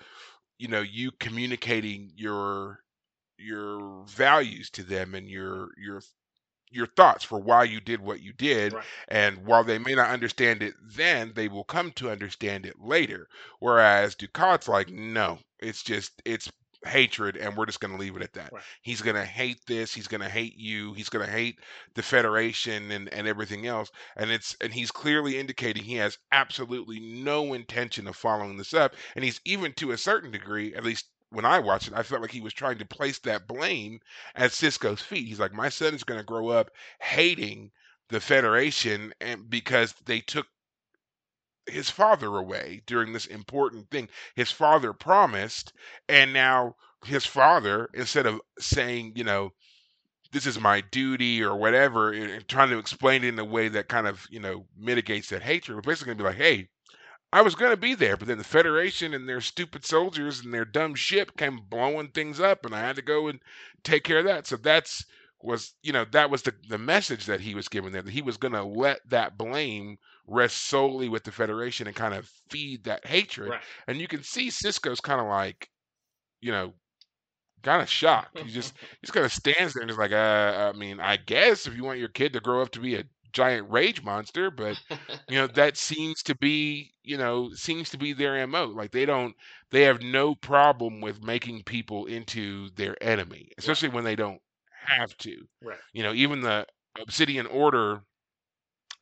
you know, you communicating your your values to them and your your your thoughts for why you did what you did
right
and while they may not understand it then they will come to understand it later whereas dukat's like no it's just it's hatred and we're just going to leave it at that.
Right.
He's going to hate this, he's going to hate you, he's going to hate the federation and and everything else and it's and he's clearly indicating he has absolutely no intention of following this up and he's even to a certain degree at least when I watched it, I felt like he was trying to place that blame at Sisko's feet. He's like, my son is going to grow up hating the Federation, and because they took his father away during this important thing. His father promised, and now his father, instead of saying, you know, this is my duty or whatever, and trying to explain it in a way that kind of, you know, mitigates that hatred, was basically gonna be like, hey, I was gonna be there, but then the Federation and their stupid soldiers and their dumb ship came blowing things up, and I had to go and take care of that. So that's was you know that was the the message that he was giving there that he was gonna let that blame rest solely with the Federation and kind of feed that hatred.
Right.
And you can see Sisko's kind of like, you know, kind of shocked. He just just kind of stands there and is like, uh, I mean, I guess if you want your kid to grow up to be a giant rage monster, but you know that seems to be you know seems to be their mo like they don't they have no problem with making people into their enemy especially when they don't have to
right.
you know even the obsidian order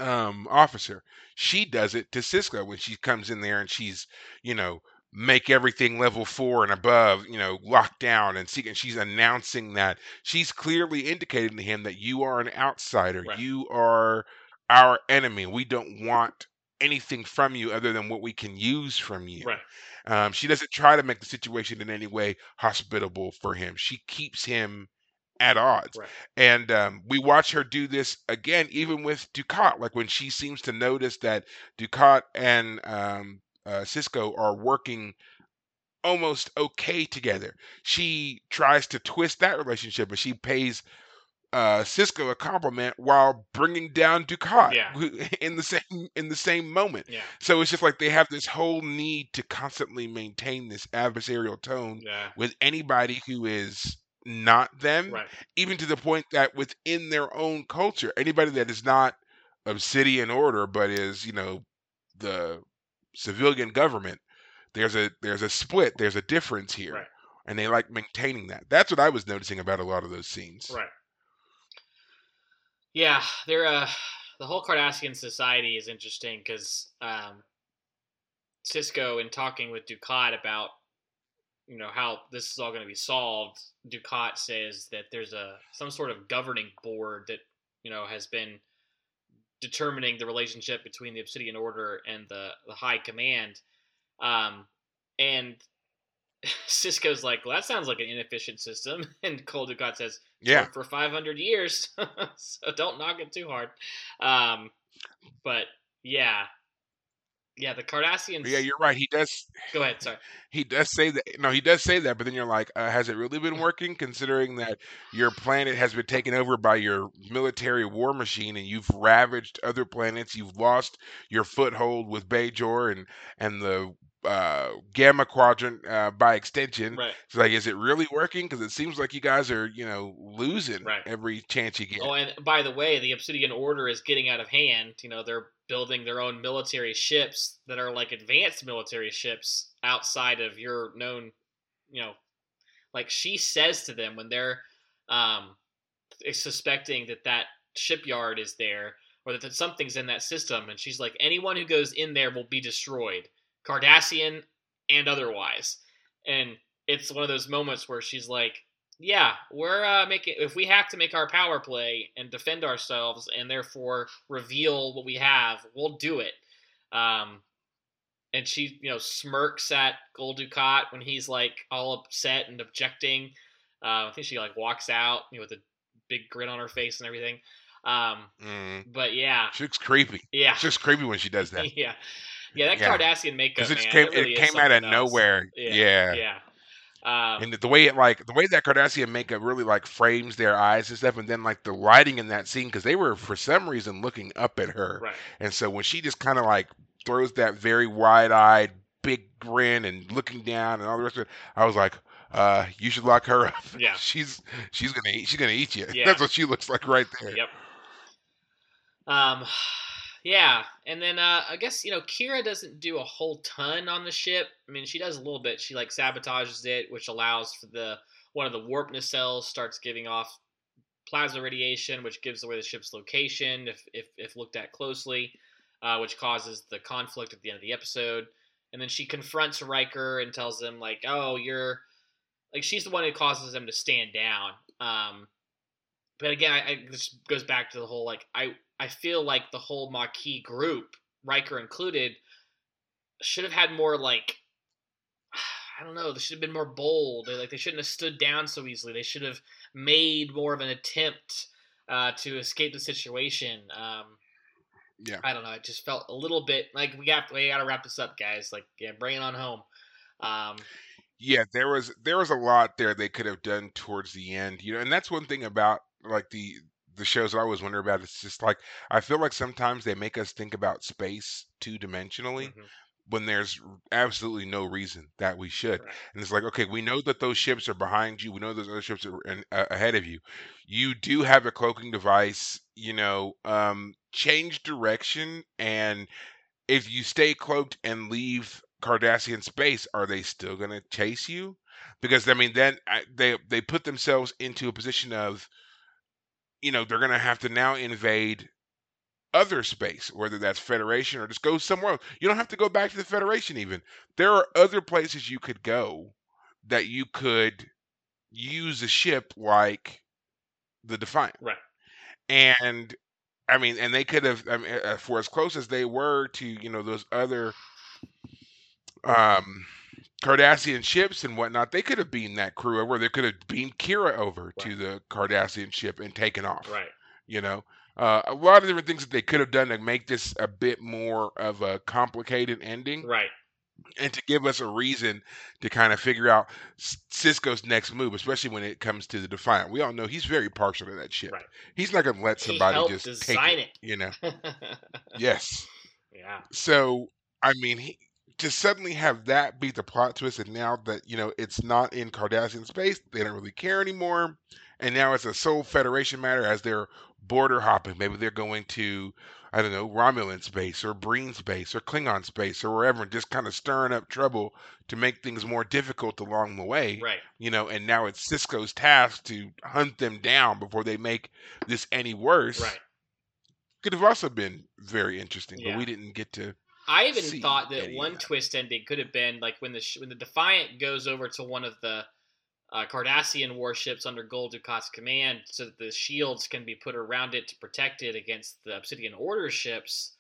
um officer. She does it to sisko when she comes in there and she's you know make everything level four and above you know locked down and see and she's announcing that. She's clearly indicating to him that you are an outsider.
Right.
you are our enemy. We don't want anything from you other than what we can use from you.
Right.
um, she doesn't try to make the situation in any way hospitable for him. She keeps him at odds
Right.
and um, we watch her do this again, even with Dukat. Like when she seems to notice that Dukat and um, uh, Sisko are working almost okay together. She tries to twist that relationship, but she pays uh, Sisko a compliment while bringing down Dukat
Yeah.
in the same in the same moment.
Yeah.
So it's just like they have this whole need to constantly maintain this adversarial tone
Yeah.
with anybody who is not them
Right.
even to the point that within their own culture, anybody that is not Obsidian Order but is, you know, the civilian government, there's a there's a split, there's a difference here,
Right.
and they like maintaining that. That's what I was noticing about a lot of those scenes.
Right. Yeah, they're uh the whole Cardassian society is interesting because um, Sisko, in talking with Dukat about you know how this is all going to be solved, Dukat says that there's a some sort of governing board that you know has been determining the relationship between the Obsidian Order and the the High Command, um, and Sisko's like, well, that sounds like an inefficient system, and Gul Dukat says,
Yeah,
for 500 years, so don't knock it too hard. Um, but yeah, yeah, the Cardassians.
yeah, you're right. He does
Go ahead. Sorry.
he does say that. No, he does say that, but then you're like, uh, has it really been working? Considering that your planet has been taken over by your military war machine, and you've ravaged other planets, you've lost your foothold with Bajor and and the uh, Gamma Quadrant uh, by extension.
Right.
It's like, is it really working? Because it seems like you guys are, you know, losing
Right.
every chance you get.
Oh, and by the way, the Obsidian Order is getting out of hand. You know, they're building their own military ships that are like advanced military ships outside of your known, you know, like she says to them when they're um, suspecting that that shipyard is there or that that something's in that system, and she's like, anyone who goes in there will be destroyed, Cardassian and otherwise. And it's one of those moments where she's like, yeah, we're uh, making. If we have to make our power play and defend ourselves, and therefore reveal what we have, we'll do it. Um, and she, you know, smirks at Gul Dukat when he's like all upset and objecting. Uh, I think she like walks out, you know, with a big grin on her face and everything. Um,
Mm.
but yeah,
She looks creepy.
yeah,
She looks creepy when she does that.
yeah, yeah. That
Yeah.
Cardassian makeup,
Because it came,
it, really
it came out of
else.
nowhere.
Yeah,
yeah.
yeah. Um,
and the way it like the way that Cardassian makeup really like frames their eyes and stuff, and then like the lighting in that scene because they were for some reason looking up at her,
right.
and so when she just kind of like throws that very wide-eyed, big grin and looking down and all the rest of it, I was like, uh, you should lock her up.
Yeah.
she's she's gonna eat, she's gonna eat you.
Yeah.
That's what she looks like right there.
Yep. Um, Yeah, and then uh, I guess you know Kira doesn't do a whole ton on the ship. I mean, she does a little bit. She like sabotages it, which allows for the one of the warp nacelles starts giving off plasma radiation, which gives away the ship's location if if, if looked at closely, uh, which causes the conflict at the end of the episode. And then she confronts Riker and tells him like, "Oh, you're like she's the one who causes him to stand down." Um, but again, I, I this goes back to the whole like I I feel like the whole Maquis group, Riker included, should have had more like I don't know. They should have been more bold. They, like they shouldn't have stood down so easily. They should have made more of an attempt uh, to escape the situation. Um,
Yeah.
I don't know. It just felt a little bit like we got we got to wrap this up, guys. Like yeah, bring it on home. Um,
Yeah, there was there was a lot there they could have done towards the end, you know, and that's one thing about like the the shows that I always wonder about. It's just like I feel like sometimes they make us think about space two dimensionally
mhm,
when there's absolutely no reason that we should.
right.
And it's like, okay, we know that those ships are behind you. We know those other ships are in, uh, ahead of you. You do have a cloaking device. You know, um, change direction, and if you stay cloaked and leave Cardassian space, are they still going to chase you? Because I mean, then I, they they put themselves into a position of, you know, they're going to have to now invade other space, whether that's Federation or just go somewhere else. You don't have to go back to the Federation. Even there are other places you could go that you could use a ship like the Defiant.
Right.
And I mean, and they could have, I mean, for as close as they were to, you know, those other um, Cardassian ships and whatnot, they could have beamed that crew over. They could have beamed Kira over to the Cardassian ship and taken off.
Right.
You know, uh, a lot of different things that they could have done to make this a bit more of a complicated ending
Right.
and to give us a reason to kind of figure out Sisko's next move, especially when it comes to the Defiant. We all know he's very partial to that ship.
Right.
He's not going to let somebody just take it,
it.
You know. Yes.
yeah.
So I mean, he, to suddenly have that be the plot twist, and now that you know it's not in Cardassian space, they don't really care anymore, and now it's a sole Federation matter as they're border hopping. Maybe they're going to, I don't know, Romulan space or Breen space or Klingon space or wherever, and just kind of stirring up trouble to make things more difficult along the way.
Right.
You know, and now it's Sisko's task to hunt them down before they make this any worse.
Right.
Could have also been very interesting,
Yeah.
but we didn't get to.
I even
see
thought that one
that.
twist ending could have been like when the sh- when the Defiant goes over to one of the uh, Cardassian warships under Gul Dukat's command, so that the shields can be put around it to protect it against the Obsidian Order ships.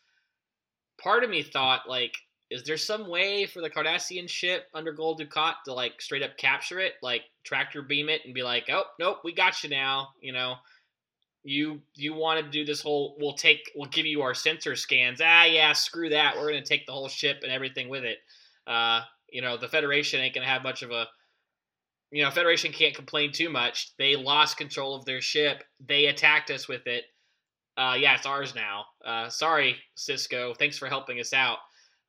Part of me thought like, is there some way for the Cardassian ship under Gul Dukat to like straight up capture it, like tractor beam it, and be like, oh nope, we got you now, you know. You you want to do this whole? We'll take. We'll give you our sensor scans. Ah, yeah, screw that. We're gonna take the whole ship and everything with it. Uh, you know, the Federation ain't gonna have much of a. You know, Federation can't complain too much. They lost control of their ship. They attacked us with it. Uh, yeah, it's ours now. Uh, sorry, Sisko. Thanks for helping us out.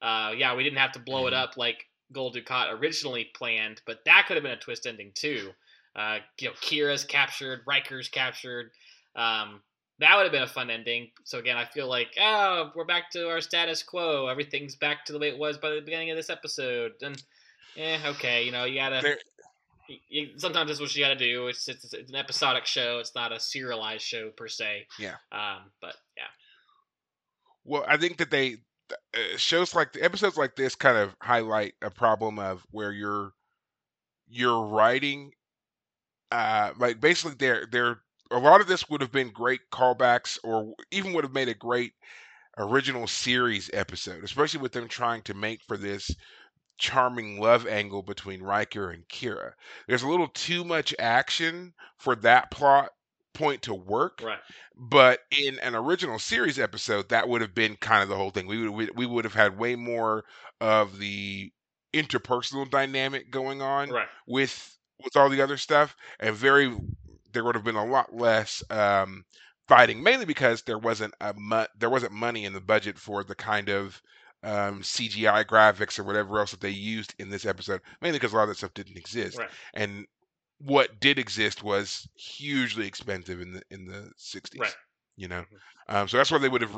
Uh, yeah, we didn't have to blow it
Mhm.
up like Gul Dukat originally planned, but that could have been a twist ending too. Uh, you know, Kira's captured, Riker's captured. Um, that would have been a fun ending. So again, I feel like oh, we're back to our status quo. Everything's back to the way it was by the beginning of this episode. And eh, okay, you know, you gotta.
There-
You, you- sometimes that's what you gotta do. It's, it's it's an episodic show. It's not a serialized show per se.
Yeah.
Um, but yeah.
Well, I think that they uh, shows like the episodes like this kind of highlight a problem of where you're you're writing uh like basically they're they're a lot of this would have been great callbacks or even would have made a great original series episode, especially with them trying to make for this charming love angle between Riker and Kira. There's a little too much action for that plot point to work.
Right.
But in an original series episode, that would have been kind of the whole thing. We would we, would have had way more of the interpersonal dynamic going on
Right.
with with all the other stuff, and very there would have been a lot less um, fighting, mainly because there wasn't a mu- there wasn't money in the budget for the kind of um, CGI graphics or whatever else that they used in this episode. Mainly because a lot of that stuff didn't exist,
Right.
and what did exist was hugely expensive in the in the 60s
Right.
you know
Mhm.
um, so that's why they would have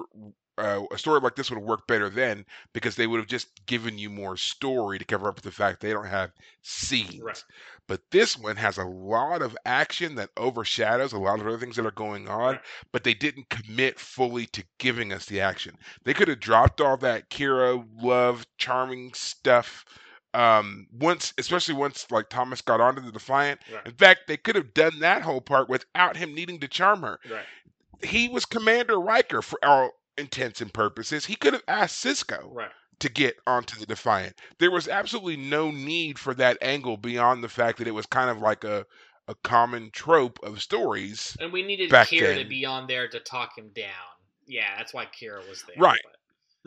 uh, a story like this would have worked better then because they would have just given you more story to cover up the fact they don't have scenes.
Right.
But this one has a lot of action that overshadows a lot of other things that are going on,
Right.
but they didn't commit fully to giving us the action. They could have dropped all that Kira love, charming stuff um once especially once like Thomas got onto the Defiant.
Right.
In fact, they could have done that whole part without him needing to charm her
Right.
he was Commander Riker for all intents and purposes. He could have asked Sisko
Right.
to get onto the Defiant. There was absolutely no need for that angle beyond the fact that it was kind of like a a common trope of stories.
And we needed
Back
Kira to
then.
be on there to talk him down. Yeah, that's why Kira was there.
Right.
but-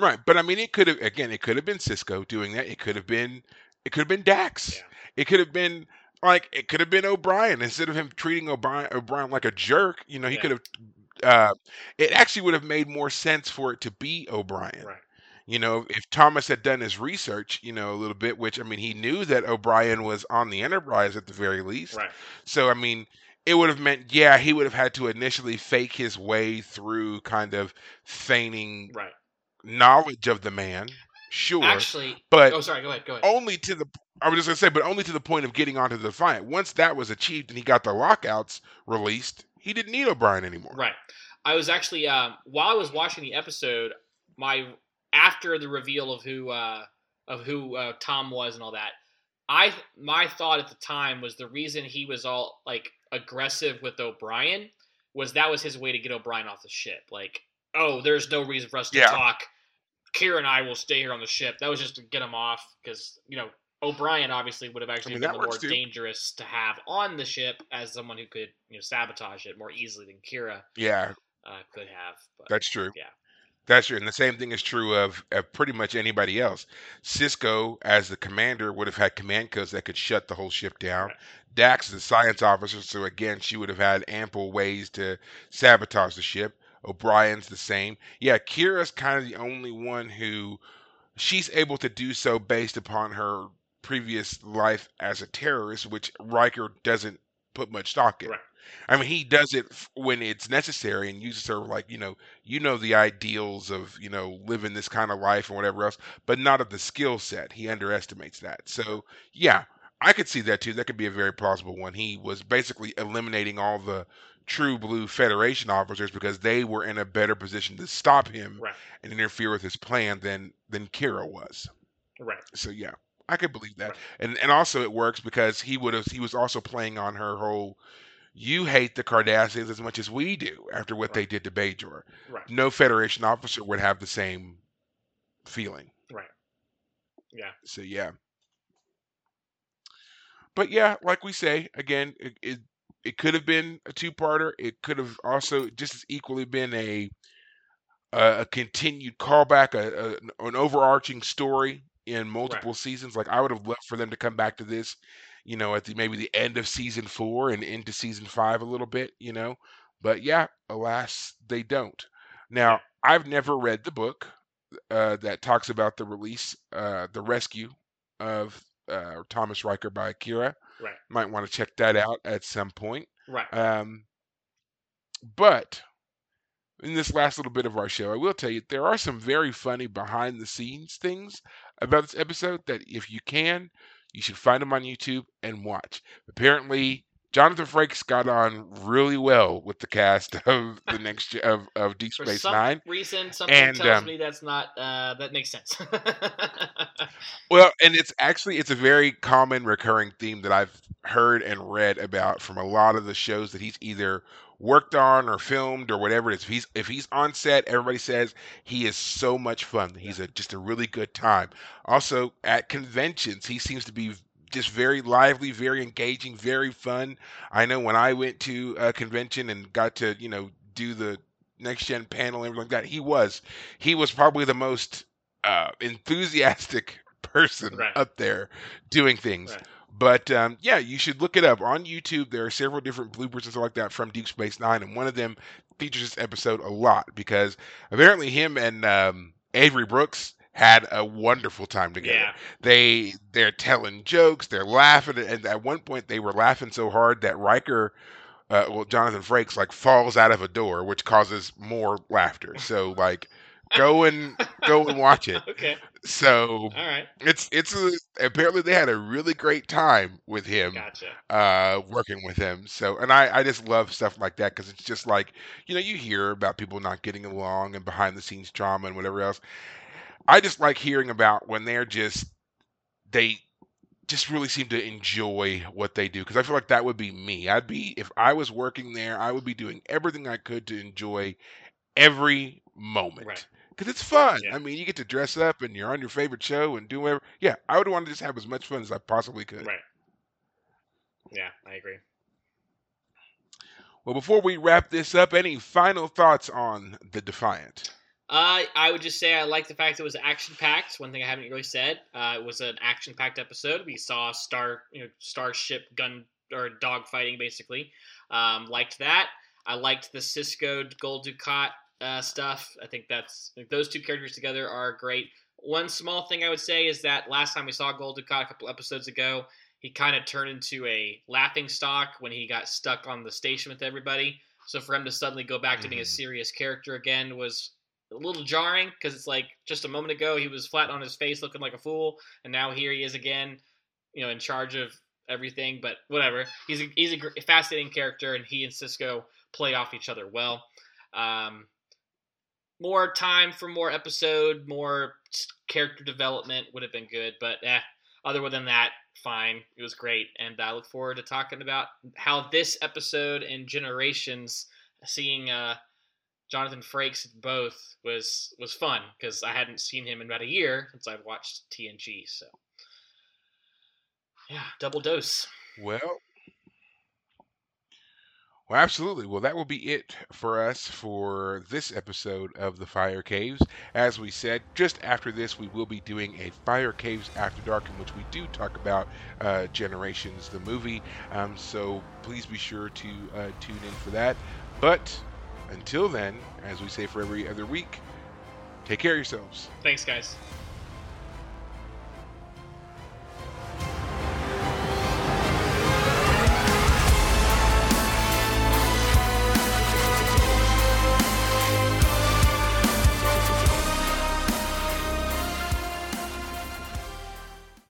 Right, but I mean it could have again it could have been Sisko doing that. It could have been it could have been Dax.
Yeah.
It could have been like it could have been O'Brien instead of him treating O'Brien, O'Brien like a jerk. You know, he
Yeah.
could have. Uh, it actually would have made more sense for it to be O'Brien.
Right.
You know, if Thomas had done his research, you know, a little bit, which I mean, he knew that O'Brien was on the Enterprise at the very least.
Right.
So I mean, it would have meant, yeah, he would have had to initially fake his way through, kind of feigning
Right.
knowledge of the man. Sure,
Actually,
but
oh, sorry. Go ahead. Go ahead.
only to the I was just gonna say, but only to the point of getting onto the Defiant. Once that was achieved and he got the lockouts released, he didn't need O'Brien anymore.
Right. I was actually um, while I was watching the episode, my after the reveal of who uh, of who uh, Tom was and all that, I my thought at the time was the reason he was all like aggressive with O'Brien was that was his way to get O'Brien off the ship. Like, oh, there's no reason for us to
Yeah.
talk. Kira and I will stay here on the ship. That was just to get him off because you know O'Brien obviously would have actually
mean,
been the more
too.
dangerous to have on the ship as someone who could you know sabotage it more easily than Kira
Yeah,
uh, could have. But
that's true.
Yeah.
That's true. And the same thing is true of, of pretty much anybody else. Sisko, as the commander, would have had command codes that could shut the whole ship down.
Right.
Dax is a science officer, so again, she would have had ample ways to sabotage the ship. O'Brien's the same. Yeah, Kira's kind of the only one who she's able to do so based upon her previous life as a terrorist, which Riker doesn't put much stock in.
Right.
I mean, he does it f- when it's necessary and uses her like, you know, you know the ideals of, you know, living this kind of life and whatever else, but not of the skill set. He underestimates that. So, yeah, I could see that too. That could be a very plausible one. He was basically eliminating all the true blue Federation officers because they were in a better position to stop him
Right.
and interfere with his plan than than Kira was.
Right.
So yeah, I could believe that. And and also it works because he would have he was also playing on her whole you hate the Cardassians as much as we do after what they
Right.
did to Bajor.
Right.
No Federation officer would have the same feeling.
Right. Yeah.
So yeah. But yeah, like we say, again, it it, it could have been a two-parter. It could have also just as equally been a a, a continued callback, a, a an overarching story in multiple seasons. Like I would have loved for them to come back to this, you know, at the maybe the end of season four and into season five a little bit, you know. But yeah, alas, they don't. Now, I've never read the book uh, that talks about the release, uh, the rescue of uh, Thomas Riker by Akira.
Right.
Might want to check that out at some point.
Right.
Um, but in this last little bit of our show, I will tell you there are some very funny behind the scenes things about this episode that if you can, you should find them on YouTube and watch. Apparently, Jonathan Frakes got on really well with the cast of the next of of Deep
For
Space
some
Nine.
reason, something
And,
tells
um,
me that's not. Uh, that makes sense.
Well, and it's actually it's a very common recurring theme that I've heard and read about from a lot of the shows that he's either worked on or filmed or whatever it is. If he's if he's on set, everybody says he is so much fun. He's a just a really good time. Also at conventions, he seems to be just very lively, very engaging, very fun. I know when I went to a convention and got to, you know, do the next gen panel and everything like that, he was he was probably the most uh enthusiastic person
Right.
up there doing things.
Right.
But um, yeah, you should look it up on YouTube. There are several different bloopers and stuff like that from Deep Space Nine, and one of them features this episode a lot because apparently him and um, Avery Brooks had a wonderful time together.
yeah.
They they're telling jokes, they're laughing, and at one point they were laughing so hard that Riker, uh, well Jonathan Frakes, like falls out of a door, which causes more laughter. So like go and go and watch it.
okay.
So
All right.
it's it's a, apparently they had a really great time with him
Gotcha.
uh working with him so and i i just love stuff like that because it's just like you know you hear about people not getting along and behind the scenes drama and whatever else i just like hearing about when they're just they just really seem to enjoy what they do because i feel like that would be me i'd be if i was working there i would be doing everything i could to enjoy every moment
Right.
Because it's fun
Yeah.
i mean you get to dress up and you're on your favorite show and do whatever yeah i would want to just have as much fun as i possibly could
Right. Yeah, I agree.
Well, before we wrap this up, any final thoughts on the Defiant?
Uh, I would just say I like the fact it was action packed. One thing I haven't really said. Uh, it was an action packed episode. We saw star, you know, starship gun or dog fighting basically. Um, liked that. I liked the Sisko Gul Dukat uh, stuff. I think that's those two characters together are great. One small thing I would say is that last time we saw Gul a couple episodes ago, he kind of turned into a laughing stock when he got stuck on the station with everybody. So for him to suddenly go back to being a
Mhm.
serious character again was a little jarring because it's like just a moment ago he was flat on his face looking like a fool, and now here he is again, you know, in charge of everything. But whatever, he's a, he's a fascinating character, and he and Sisko play off each other well. Um, more time for more episode, more character development would have been good, but eh, other than that, fine. It was great, and I look forward to talking about how this episode and Generations, seeing uh, Jonathan Frakes both was was fun because I hadn't seen him in about a year since I've watched TNG. So yeah, double dose.
Well, well, absolutely. Well, that will be it for us for this episode of the Fire Caves. As we said, just after this, we will be doing a Fire Caves After Dark, in which we do talk about uh, Generations, the movie. Um, so please be sure to uh, tune in for that. But until then, as we say for every other week, take care of yourselves.
Thanks, guys.